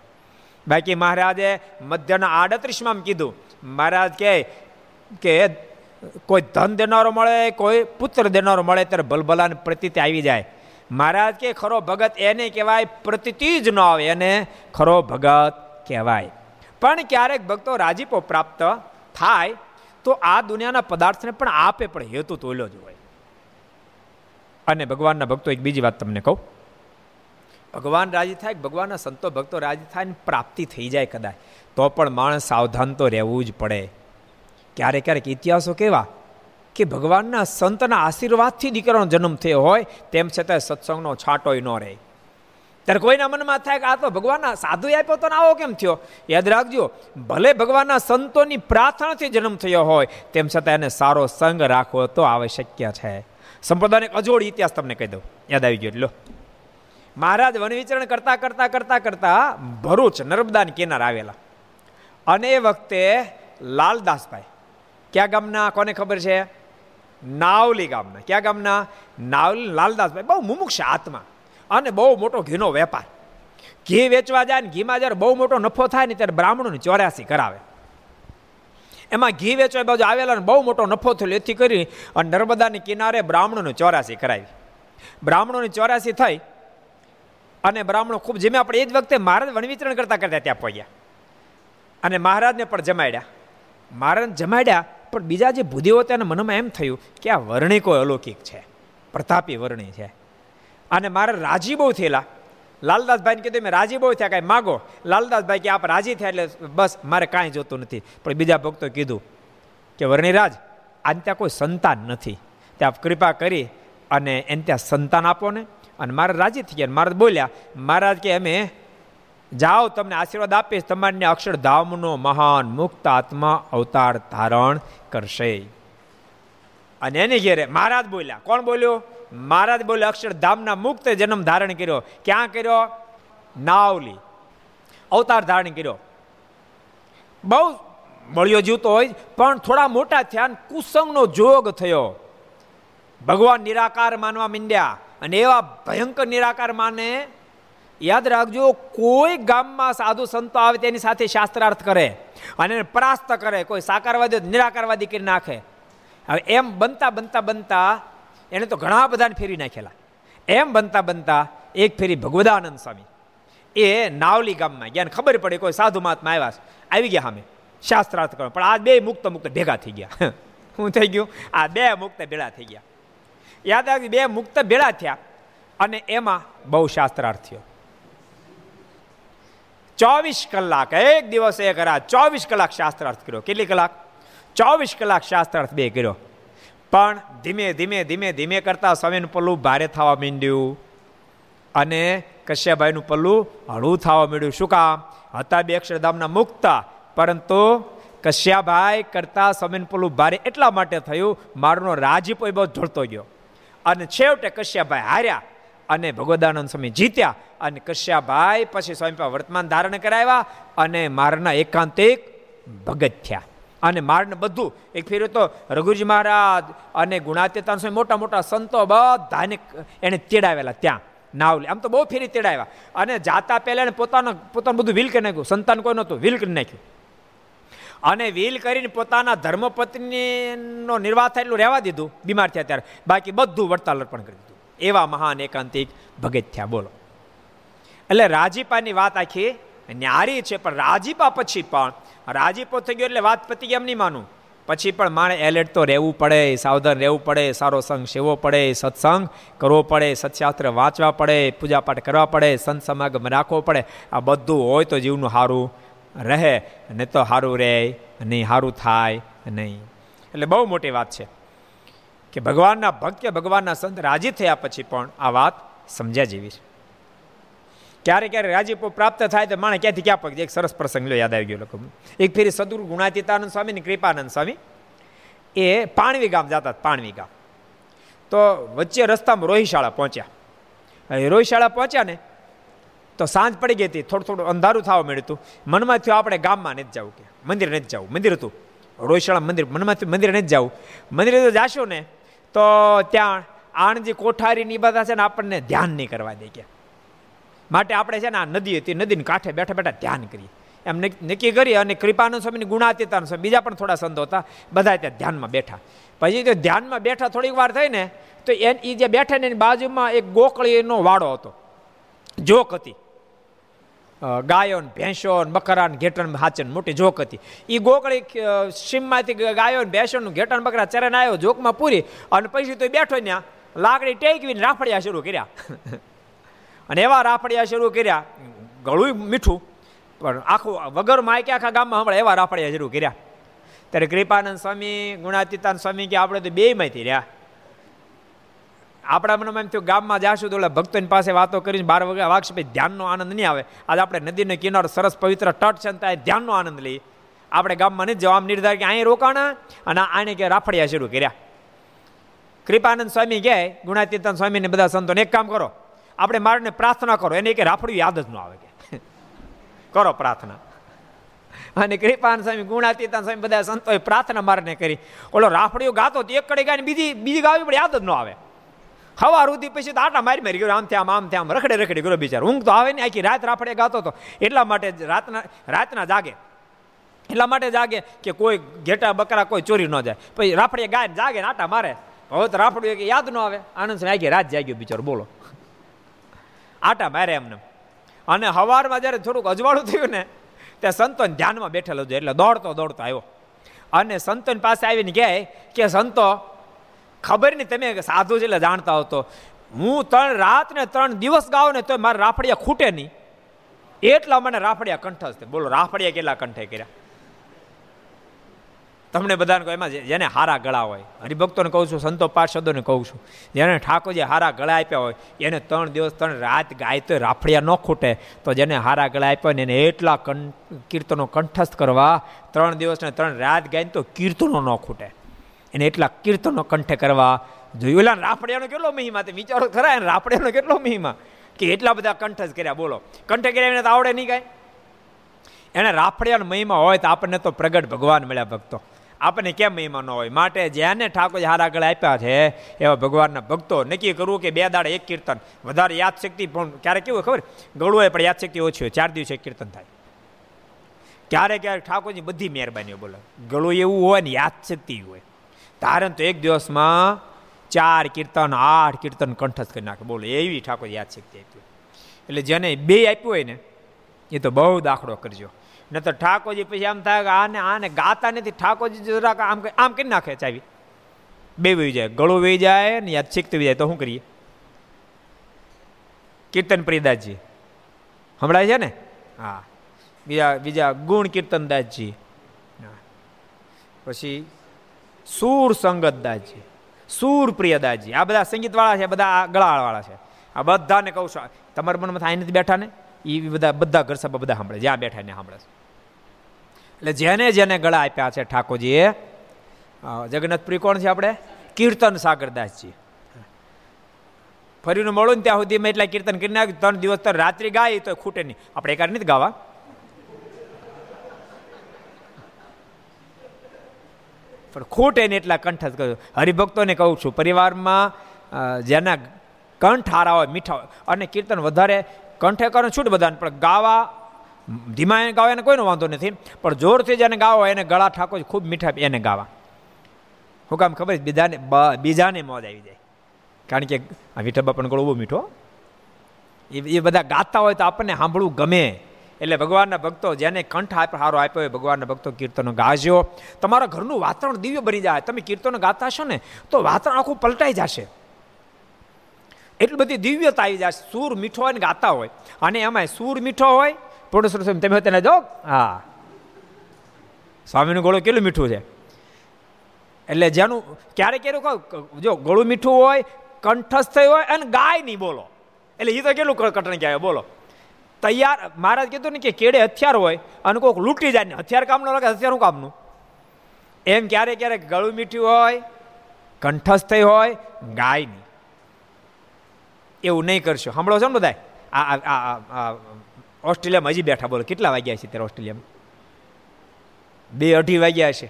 બાકી મહારાજે મધ્યના આડત્રીસમાં કીધું, મહારાજ કહે કે કોઈ ધન દેનારો મળે, કોઈ પુત્ર દેનારો મળે, ત્યારે ભલભલાની પ્રતિતિ આવી જાય. મહારાજ કે, ખરો ભગત એને કહેવાય, પ્રતિતિ જ ન આવે. એને ખરો ભગત કહેવાય. પણ ક્યારેક ભક્તો રાજીપો પ્રાપ્ત થાય, તો આ દુનિયાના પદાર્થને પણ આપે પણ હેતુ તોલ્યો જ હોય. અને ભગવાનના ભક્તો, એક બીજી વાત તમને કહું. ભગવાન રાજી થાય, ભગવાનના સંતો ભક્તો રાજી થાય ને પ્રાપ્તિ થઈ જાય કદાચ. તો પણ માણસ સાવધાન તો રહેવું જ પડે. ક્યારેક ક્યારેક ઇતિહાસો કેવા કે ભગવાનના સંતના આશીર્વાદથી દીકરાનો જન્મ થયો હોય, તેમ છતાં સત્સંગનો છાંટોય ન રહે. ત્યારે કોઈના મનમાં થાય કે આ તો ભગવાનના સાધુ આપ્યો તો આવો કેમ થયો? યાદ રાખજો, ભલે ભગવાનના સંતોની પ્રાર્થનાથી જન્મ થયો હોય, તેમ છતાં એને સારો સંગ રાખવો તો આવશ્યક છે. સંપ્રદાયને અજોડ ઇતિહાસ તમને કહી દઉં. યાદ આવી ગયો એટલો મહારાજ વન વિચરણ કરતા કરતા કરતા કરતા ભરૂચ નર્મદાની કિનાર આવેલા. અને એ વખતે લાલદાસભાઈ. ક્યાં ગામના, કોને ખબર છે? નાવલી ગામના. ક્યાં ગામના? નાવલી લાલદાસભાઈ. બહુ મુમુક્ષ આત્મા. અને બહુ મોટો ઘીનો વેપાર. ઘી વેચવા જાય ને ઘીમાં જ્યારે બહુ મોટો નફો થાય ને ત્યારે બ્રાહ્મણોને ચોર્યાસી કરાવે. એમાં ઘી વેચવા બાજુ આવેલા ને બહુ મોટો નફો થયો એથી કરી અને નર્મદાની કિનારે બ્રાહ્મણોને ચોરાસી કરાવી. બ્રાહ્મણોની ચોરાસી થઈ અને બ્રાહ્મણો ખૂબ જેમે આપણે એ જ વખતે મહારાજ વણવિતરણ કરતા કરતા ત્યાં પહોંચ્યા. અને મહારાજને પણ જમાડ્યા. મહારાજ જમાડ્યા પણ બીજા જે ભૂદેવો તેના મનમાં એમ થયું કે આ વર્ણિ કોઈ અલૌકિક છે. પ્રતાપી વર્ણિ છે. અને મારે રાજી બહુ થયેલા. લાલદાસભાઈને કીધું મેં રાજી બહુ થયા, કાંઈ માગો? લાલદાસભાઈ કે, આપ રાજી થયા એટલે બસ, મારે કાંઈ જોતું નથી. પણ બીજા ભક્તો કીધું કે વર્ણિરાજ આને ત્યાં કોઈ સંતાન નથી. ત્યાં કૃપા કરી અને એને ત્યાં સંતાન આપો ને. અને મારે રાજી થઈ ગયા. મારા બોલ્યા, મહારાજ કે અમે જાઓ, તમને આશીર્વાદ આપીશ તમારને અક્ષરધામનો મહાન મુક્ત આત્મા અવતાર ધારણ કરશે. અને એની ઘેરે મહારાજ બોલ્યા, કોણ બોલ્યો? મહારાજ બોલ્યા અક્ષરધામના મુક્ત જન્મ ધારણ કર્યો. ક્યાં કર્યો? નાવલી. અવતાર ધારણ કર્યો. બહુ મળ્યો જીવતો હોય, પણ થોડા મોટા થયા કુસંગનો જોગ થયો. ભગવાન નિરાકાર માનવા માંડ્યા. અને એવા ભયંકર નિરાકાર માને યાદ રાખજો, કોઈ ગામમાં સાધુ સંતો આવે તેની સાથે શાસ્ત્રાર્થ કરે અને પરાસ્ત કરે, કોઈ સાકારવાદી નિરાકારવાદી કરી નાખે. હવે એમ બનતા બનતા બનતા એને તો ઘણા બધાને ફેરી નાખેલા. એમ બનતા બનતા એક ફેરી ભગવદાનંદ સ્વામી. એ નાવલી ગામમાં ગયા ખબર પડી કોઈ સાધુ મહાત્મા આવ્યા આવી ગયા સામે. શાસ્ત્રાર્થ કરો પણ આ બે મુક્ત મુક્ત ભેગા થઈ ગયા. શું થઈ ગયું? આ બે મુક્ત ભેળા થઈ ગયા. યાદ આવી બે મુક્ત ભેળા થયા અને એમાં બહુ શાસ્ત્રાર્થ થયો. ચોવીસ કલાક, એક દિવસ એક રાત ચોવીસ કલાક શાસ્ત્રાર્થ કર્યો. કેટલી કલાક? ચોવીસ કલાક શાસ્ત્રાર્થ બે કર્યો. પણ ધીમે ધીમે ધીમે ધીમે કરતા સ્વામીનું પલ્લું ભારે થવા માંડ્યું. અને કશ્યભાઈનું પલ્લું હળવું થવા માંડ્યું. શું કામ? હતા બે અક્ષરધામના મુક્તા. પરંતુ કશ્યાભાઈ કરતા સ્વામીનું પલ્લું ભારે એટલા માટે થયું, મારનો રાજીપો બહુ ઢળતો ગયો. અને છેવટે કશ્યાભાઈ હાર્યા. અને ભગવદાનંદ સ્વામી જીત્યા અને કશ્યાભાઈ પછી સ્વામી વર્તમાન ધારણ કરાવ્યા અને મારના એકાંતિક ભગત થયા. અને મારને બધું, એક ફેર તો રઘુજી મહારાજ અને ગુણાતીતાન સ્વામી, મોટા મોટા સંતો બધાને એને તેડાવેલા ત્યાં, નાવલી. આમ તો બહુ ફેરી તેડાવ્યા. અને જાતા પહેલા એને પોતાનું પોતાનું બધું વિલ કરી નાખ્યું. સંતાન કોઈ નહોતું, વિલ કરી નાખ્યું. અને વિલ કરીને પોતાના ધર્મપત્નીનો નિર્વાહ થાય એટલું રહેવા દીધું. બીમાર થયા ત્યારે. બાકી બધું વડતાલ અર્પણ કરી દીધું. એવા મહાન એકાંતિક ભગત થયા. બોલો. એટલે રાજીપાની વાત આખી ન્યારી છે, પણ રાજીપા પછી પણ, રાજીપો થઈ ગયો એટલે વાત પતી એમ નહીં માનું. પછી પણ માણે એલર્ટ તો રહેવું પડે, સાવધાન રહેવું પડે, સારો સંગ સેવો પડે, સત્સંગ કરવો પડે, સત્શાસ્ત્ર વાંચવા પડે, પૂજાપાઠ કરવા પડે, સંત સમાગમ રાખવો પડે. આ બધું હોય તો જીવનું સારું રહે ને તો સારું રહે નહીં સારું થાય નહીં. એટલે બહુ મોટી વાત છે. કે ભગવાનના ભક્ત ભગવાનના સંત રાજી થયા પછી પણ આ વાત સમજ્યા જેવી છે. ક્યારે ક્યારે રાજીપો પ્રાપ્ત થાય તો માણે ક્યાંથી ક્યાં પગ? એક સરસ પ્રસંગ લો, યાદ આવી ગયો લોકો એક ફેરી સદગુરુ ગુણાતીતાનંદ સ્વામી ને કૃપાનંદ સ્વામી, એ પાણવી ગામ જતા પાણવી ગામ. તો વચ્ચે રસ્તામાં રોહિશાળા પહોંચ્યા. રોહિશાળા પહોંચ્યા ને, તો સાંજ પડી ગઈ હતી, થોડું થોડું અંધારું થવા મળ્યું મનમાં થયું, આપણે ગામમાં નથી જવું કે, મંદિર નથી જવું. મંદિર હતું. રોહિશાળા મંદિર મનમાંથી મંદિર નથી જવું. મંદિરે તો જાશો ને તો ત્યાં આણજી કોઠારીની બધા છે ને આપણને ધ્યાન નહીં કરવા દે કે. માટે આપણે છે ને આ નદી હતી, નદીને કાંઠે બેઠા બેઠા ધ્યાન કરીએ. એમ નક્કી કરી અને કૃપાનંદ સ્વામીની ગુણાતીતાનું સ્વામી, બીજા પણ થોડા સંતો હતા બધા ત્યાં ધ્યાનમાં બેઠા. પછી જો ધ્યાનમાં બેઠા થોડીક વાર થઈ ને તો એ જે બેઠા ને એની બાજુમાં એક ગોકળીનો વાડો હતો. જોક હતી. ગાયો ભેંસો બકરા ઘેટણ હાચન, મોટી જોક હતી. એ ગોકળી સીમમાંથી ગાયો ભેંસો ઘેટણ, બકરા ચરણ આવ્યો જોકમાં પૂરી અને પછી તો બેઠો ત્યાં લાકડી ટેકવીને રાફડિયા શરૂ કર્યા. અને એવા રાફડિયા શરૂ કર્યા ગળું મીઠું, પણ આખું વગર માયકે આખા ગામમાં હમણાં એવા રાફડિયા શરૂ કર્યા. ત્યારે કૃપાનંદ સ્વામી, ગુણાતીતાન સ્વામી કે આપણે તો બે માંથી રહ્યા. આપણા મનમાં એમ થયું, ગામમાં જાશું તો ભક્તોની પાસે વાતો કરીને બાર વાગે વાગશે ભાઈ ધ્યાનનો આનંદ નહીં આવે. આજે આપણે નદીનો કિનારો સરસ પવિત્ર તટ છે ત્યાં ધ્યાનનો આનંદ લઈએ. આપણે ગામમાં નથી જવા નિર્ધાર કે અહીં રોકાણા અને આને કે રાફડિયા શરૂ કર્યા. કૃપાનંદ સ્વામી કહે ગુણાતીતાન સ્વામીને બધા સંતોને એક કામ કરો. આપણે મારને પ્રાર્થના કરો, એને કે રાફડ્યું યાદ જ ન આવે કે. કરો પ્રાર્થના. અને કૃપાન સ્વામી ગુણાતીતાન સ્વામી બધા સંતોએ પ્રાર્થના મારને કરી. ઓલો રાફડિયો ગાતો એક કડી ગાય બીજી બીજી ગાવી પણ યાદ જ ન આવે. હવા રૂધી પછી તો આટા મારી મારી ગયો, આમ થયા, આમ આમ રખડે રખડે ગયો બિચાર. ઊંઘ તો આવે ને, આખી રાત રાફડે ગાતો હતો એટલા માટે રાતના રાતના જાગે. એટલા માટે જાગે કે કોઈ ઘેટા બકરા કોઈ ચોરી ન જાય. પછી રાફડે ગાય જાગે ને આટા મારે. હવે તો રાફડું કે યાદ ન આવે. આનંદ આખી રાત જાગ્યો બિચારો, બોલો. આટા મારે એમને. અને હવારમાં જ્યારે થોડુંક અજવાળું થયું ને, ત્યાં સંતોન ધ્યાનમાં બેઠેલો છે એટલે દોડતો દોડતો આવ્યો. અને સંતોન પાસે આવીને કહે કે સંતો ખબર નહીં તમે સાધુ છે એટલે જાણતા હતો હું ત્રણ રાત ને ત્રણ દિવસ ગાવ ને તો મારા રાફડિયા ખૂટે નહીં. એટલા મને રાફડિયા કંઠસ બોલો, રાફડિયા કેટલા કંઠે કર્યા? તમને બધાને કહું, એમાં જેને હારા ગળા હોય, હરિભક્તોને કહું છું, સંતો પાર્ષદોને કહું છું, જેને ઠાકોરજી હારા ગળા આપ્યા હોય, એને ત્રણ દિવસ, ત્રણ રાત ગાય તો રાફડિયા ન ખૂટે, તો જેને હારા ગળા આપ્યા ને એને એટલા કીર્તનો કંઠસ્થ કરવા, ત્રણ દિવસ ને ત્રણ રાત ગાય તો કીર્તનો ન ખૂટે. એને એટલા કીર્તનો કંઠે કરવા જોયું. ઓલા રાફડિયાનો કેટલો મહિમા તે? વિચારો ખરા, એને રાફડિયાનો કેટલો મહિમા? કે એટલા બધા કંઠ જ કર્યા, બોલો. કંઠે કર્યા એને તો આવડે નહીં કાંઈ. એને રાફડિયાનો મહિમા હોય તો આપણને તો પ્રગટ ભગવાન મળ્યા ભક્તો. આપણને કેમ મહિમા ન હોય? માટે જેને ઠાકોર હારા આગળ આપ્યા છે, એવા ભગવાનના ભક્તો નક્કી કરવું કે બે દાડે એક કીર્તન. વધારે યાદશક્તિ પણ ક્યારેક કેવું ખબર? ગળું હોય પણ યાદશક્તિ ઓછી હોય, ચાર દિવસે કીર્તન થાય. ક્યારેક ક્યારેક ઠાકોરની બધી મહેરબાનીઓ બોલે. ગળું એવું હોય ને યાદશક્તિ હોય. તારે તો એક દિવસમાં ચાર કીર્તન, આઠ કીર્તન કંઠસ્થ કરી નાખે. બોલો, એવી ઠાકોર યાદ શક્તિ આપ્યું એટલે જેને બે આપ્યું હોય ને, એ તો બહુ દાખલો કરજો. ન તો ઠાકોરજી પછી આમ થાય કે આને આને ગાતા નથી, ઠાકોરજી જરાક આમ આમ કરી નાખે ચાવી. બે વહી જાય. ગળું વહી જાય ને યાદ શીખતું જાય. તો શું કરીએ? કીર્તન પ્રિયદાસજી. હમણાં છે ને? હા. બીજા બીજા ગુણ કીર્તનદાસજી. પછી સૂર સંગતદાસજી સૂર પ્રિયદાસજી આ બધા સંગીતવાળા છે, બધા ગળાવાળા છે. આ બધાને કહું છું, તમારા મનમાં થાય નથી બેઠા ને એ બધા બધા ઘર સભા બધા સાંભળે જ્યાં બેઠા ને સાંભળે એટલે જેને જેને ગળા આપ્યા છે ઠાકોરજીએ જગન્નાથપુરી કોણ છે આપણે? કીર્તન સાગરદાસજી ફરીને મળું ને ત્યાં સુધી મેં એટલા કીર્તન કરી નાખ્યું, ત્રણ દિવસ તો રાત્રિ ગાય તો ખૂટે નહીં. આપણે એકાર નથી ગાવા. પણ ખોટ એને એટલા કંઠ કહ્યું હરિભક્તોને કહું છું, પરિવારમાં જેના કંઠ હારા હોય, મીઠા હોય, અને કીર્તન વધારે કંઠે કરો છૂટ બધાને, પણ ગાવા ધીમા એને ગાવા એને કોઈનો વાંધો નથી. પણ જોરથી જેને ગાવો એને ગળા ઠાકો ખૂબ મીઠા એને ગાવા. હું કામ ખબર બીજાને બીજાને મોજ આવી જાય. કારણ કે આ વિઠ્ઠલ પણ ગળો બહુ મીઠો. એ બધા ગાતા હોય તો આપણને સાંભળવું ગમે. એટલે ભગવાનના ભક્તો જેને કંઠ હારો આપ્યો હોય ભગવાનના ભક્તો કીર્તનો ગાજો. તમારા ઘરનું વાતાવરણ દિવ્ય બની જાય. તમે કીર્તનો ગાતા હશો ને, તો વાતાવરણ આખું પલટાઈ જશે. એટલી બધી દિવ્યતા આવી જાય. સૂર મીઠો હોય ને ગાતા હોય. અને એમાં સૂર મીઠો હોય સ્વામી તમે તેને જો. હા. સ્વામીનું ગોળું કેટલું મીઠું છે? એટલે જેનું ક્યારેક ક્યારેક જો ગળું મીઠું હોય, કંઠસ્થ હોય અને ગાય નહીં બોલો. એટલે એ તો કેટલું કટણ કહેવાય? બોલો. તૈયાર, મહારાજ કીધું ને કે કેડે હથિયાર હોય અને કોઈક લૂંટી જાય ને, હથિયાર કામનું લાગે, હથિયાર કામનું. એમ ક્યારેક ક્યારેક ગળું મીઠું હોય, કંઠસ્થ થઈ હોય, ગાય નહીં. એવું નહીં કરશો. સાંભળો છો ને બધા આ ઓસ્ટ્રેલિયામાં હજી બેઠા બોલો. કેટલા વાગ્યા છે ત્યારે ઓસ્ટ્રેલિયામાં? બે અઢી વાગ્યા છે.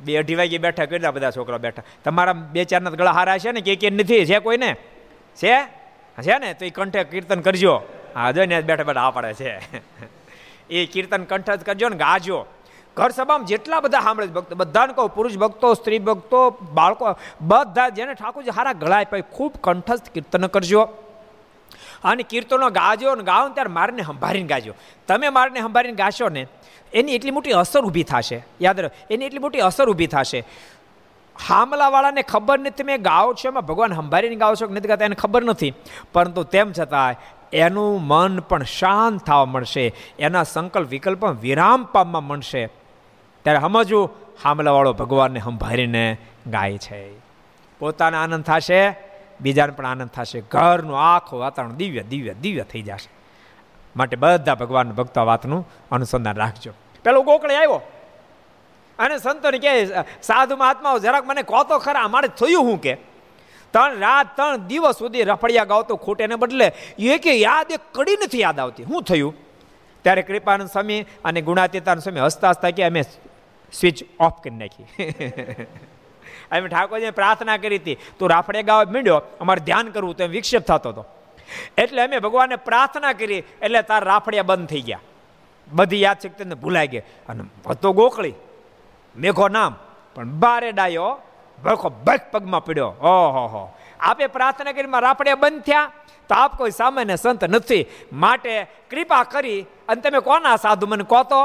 બે અઢી વાગે બેઠા કેટલા બધા છોકરા બેઠા? તમારા બે ચારના ગળા હારા છે ને, કે કે નથી, છે કોઈને છે? છે ને? તો એ કંઠે કીર્તન કરજો. હા જો ને બેઠા બેઠા આ પડે છે. એ કીર્તન કંઠ કરજો ને ગાજો. ઘર સભામાં જેટલા બધા સાંભળે ભક્તો, બધાને કહો, પુરુષ ભક્તો, સ્ત્રી ભક્તો, બાળકો, બધા જેને ઠાકોરજી હારા ગળાય પાય, ખૂબ કંઠસ્થ કીર્તન કરજો. અને કીર્તનો ગાજો ને ગાઓ ત્યારે મારને સંભાળીને ગાજો. તમે મારને સંભાળીને ગાશો ને, એની એટલી મોટી અસર ઊભી થશે. યાદ રહો, એની એટલી મોટી અસર ઊભી થશે. હામલાવાળાને ખબર નથી તમે ગાઓ છો એમાં ભગવાન સંભાળીને ગાઓ છો કે નથી ગાતા, એને ખબર નથી. પરંતુ તેમ છતાં એનું મન પણ શાંત થવા મળશે. એના સંકલ્પ વિકલ્પ પણ વિરામ પામવા મળશે. ત્યારે સમજવું હામલાવાળો ભગવાનને સંભાળીને ગાય છે. પોતાને આનંદ થશે, બીજાને પણ આનંદ થશે. ઘરનું આખું વાતાવરણ દિવ્ય દિવ્ય દિવ્ય થઈ જશે. માટે બધા ભગવાન ભક્તો વાતનું અનુસંધાન રાખજો. પેલો ગોકળે આવ્યો. અને સંતોને કહે, સાધુ મહાત્માઓ, જરાક મને કહો તો ખરા, મારે થયું હું કે? ત્રણ રાત, ત્રણ દિવસ સુધી રફડિયા ગાવતો ખોટેને બદલે એ કે યાદ એ કડી નથી યાદ આવતી. શું થયું? ત્યારે કૃપાનંદ સ્વામી અને ગુણાતીતાનંદ સ્વામી હસતા હસતા કે અમે સ્વિચ ઓફ કરી નાખી. અમે ઠાકોરજીને પ્રાર્થના કરી હતી, તું રાફડે ગાવ મીડ્યો? અમારે ધ્યાન કરવું તો એમ વિક્ષેપ થતો હતો. એટલે અમે ભગવાનને પ્રાર્થના કરી, એટલે તાર રાફડિયા બંધ થઈ ગયા. બધી યાદ શક્તિને ભૂલાઈ ગઈ. અને હતો ગોકળી મેઘો નામ. પણ બારે ડાયો ભડકો બક પગમાં પડ્યો. ઓહો, હો. આપે પ્રાર્થના કરીમાં રાપડે બંધ થયા, તો આપ કોઈ સામાન્ય સંત નથી. માટે કૃપા કરી, અને તમે કોના સાધુ? મને કહો તો.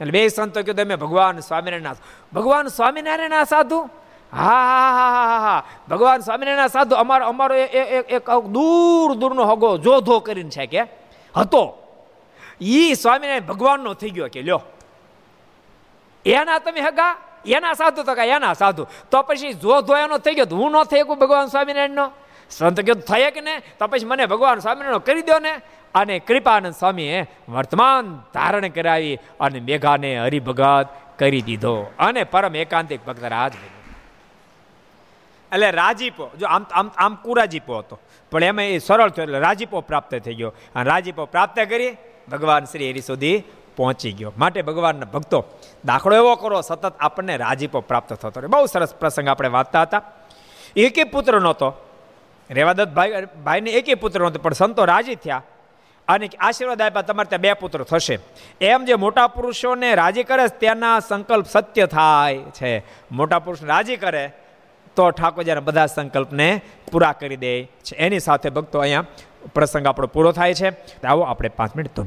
એટલે બે સંતો કીધું અમે ભગવાન સ્વામિનારાયણ ભગવાન સ્વામિનારાયણ સાધુ? હા હા હા હા હા ભગવાન સ્વામિનારાયણ સાધુ, અમારો અમારો એક દૂર, દૂરનો હગો જોધો કરીને છે કે, હતો. ઈ સ્વામિનારાયણ ભગવાનનો થઈ ગયો કે, લ્યો. એના તમે હગા? એના સાધુ તો કા એના સાધુ. તો પછી જો ધોયાનો થઈ ગયો હું ન થઈ ગયું ભગવાન સ્વામિનારાયણનો? સંત કે થયે કે ને? તો પછી મને ભગવાન સ્વામિનારાયણ કરી દો ને. અને કૃપાનંદ સ્વામીએ વર્તમાન ધારણ કરાવી અને મેઘાને હરિભગત કરી દીધો. અને પરમ એકાંતિક ભક્ત રાજ એટલે રાજીપો, જો આમ આમ આમ કુરાજીપો હતો. પણ એમાં એ સરળ થયો એટલે રાજીપો પ્રાપ્ત થઈ ગયો. અને રાજીપો પ્રાપ્ત કરી ભગવાન શ્રી હરિ સુધી પહોંચી ગયો. માટે ભગવાનના ભક્તો, દાખલો એવો કરો, સતત આપણને રાજીપો પ્રાપ્ત થતો રહે બહુ સરસ પ્રસંગ આપણે વાંચતા હતા. એકે પુત્ર નહોતો. રેવાદત્ત ભાઈ ભાઈને એકે પુત્ર નહોતો, પણ સંતો રાજી થયા અને આશીર્વાદ આપ્યા, તમારે ત્યાં બે પુત્ર થશે. એમ જે મોટા પુરુષોને રાજી કરે ત્યાંના સંકલ્પ સત્ય થાય છે. મોટા પુરુષ રાજી કરે, તો ઠાકોરજીના બધા સંકલ્પને પૂરા કરી દે છે. એની સાથે ભક્તો અહીંયા પ્રસંગ આપણો પૂરો થાય છે. આવો આપણે પાંચ મિનિટ તો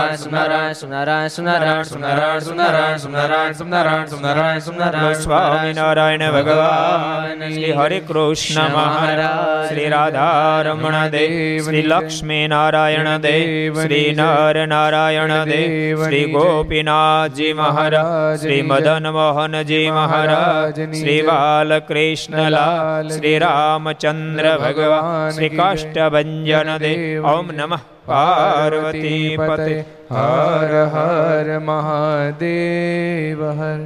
સુનારાયણ સુનારાયણ સુનારાયણ સુનારાયણ સુનારાયણ સુનારાયણ સુનારાયણ સુનારાયણ સુનારાયણ સુનારાયણ સ્વામિનારાયણ ભગવાન શ્રી હરે કૃષ્ણ મહારાજ શ્રી રાધા રમણ દેવ શ્રી લક્ષ્મી નારાયણ દેવ શ્રી નર નારાયણ દેવ શ્રી ગોપીનાથજી મહારાજ શ્રી મદન મોહનજી મહારાજ શ્રી બાલકૃષ્ણલાલ શ્રી રામચંદ્ર ભગવાન શ્રી કાષ્ટભન દેવ ઓમ નમઃ પાર્વતી પતે હર હર મહાદેવ હર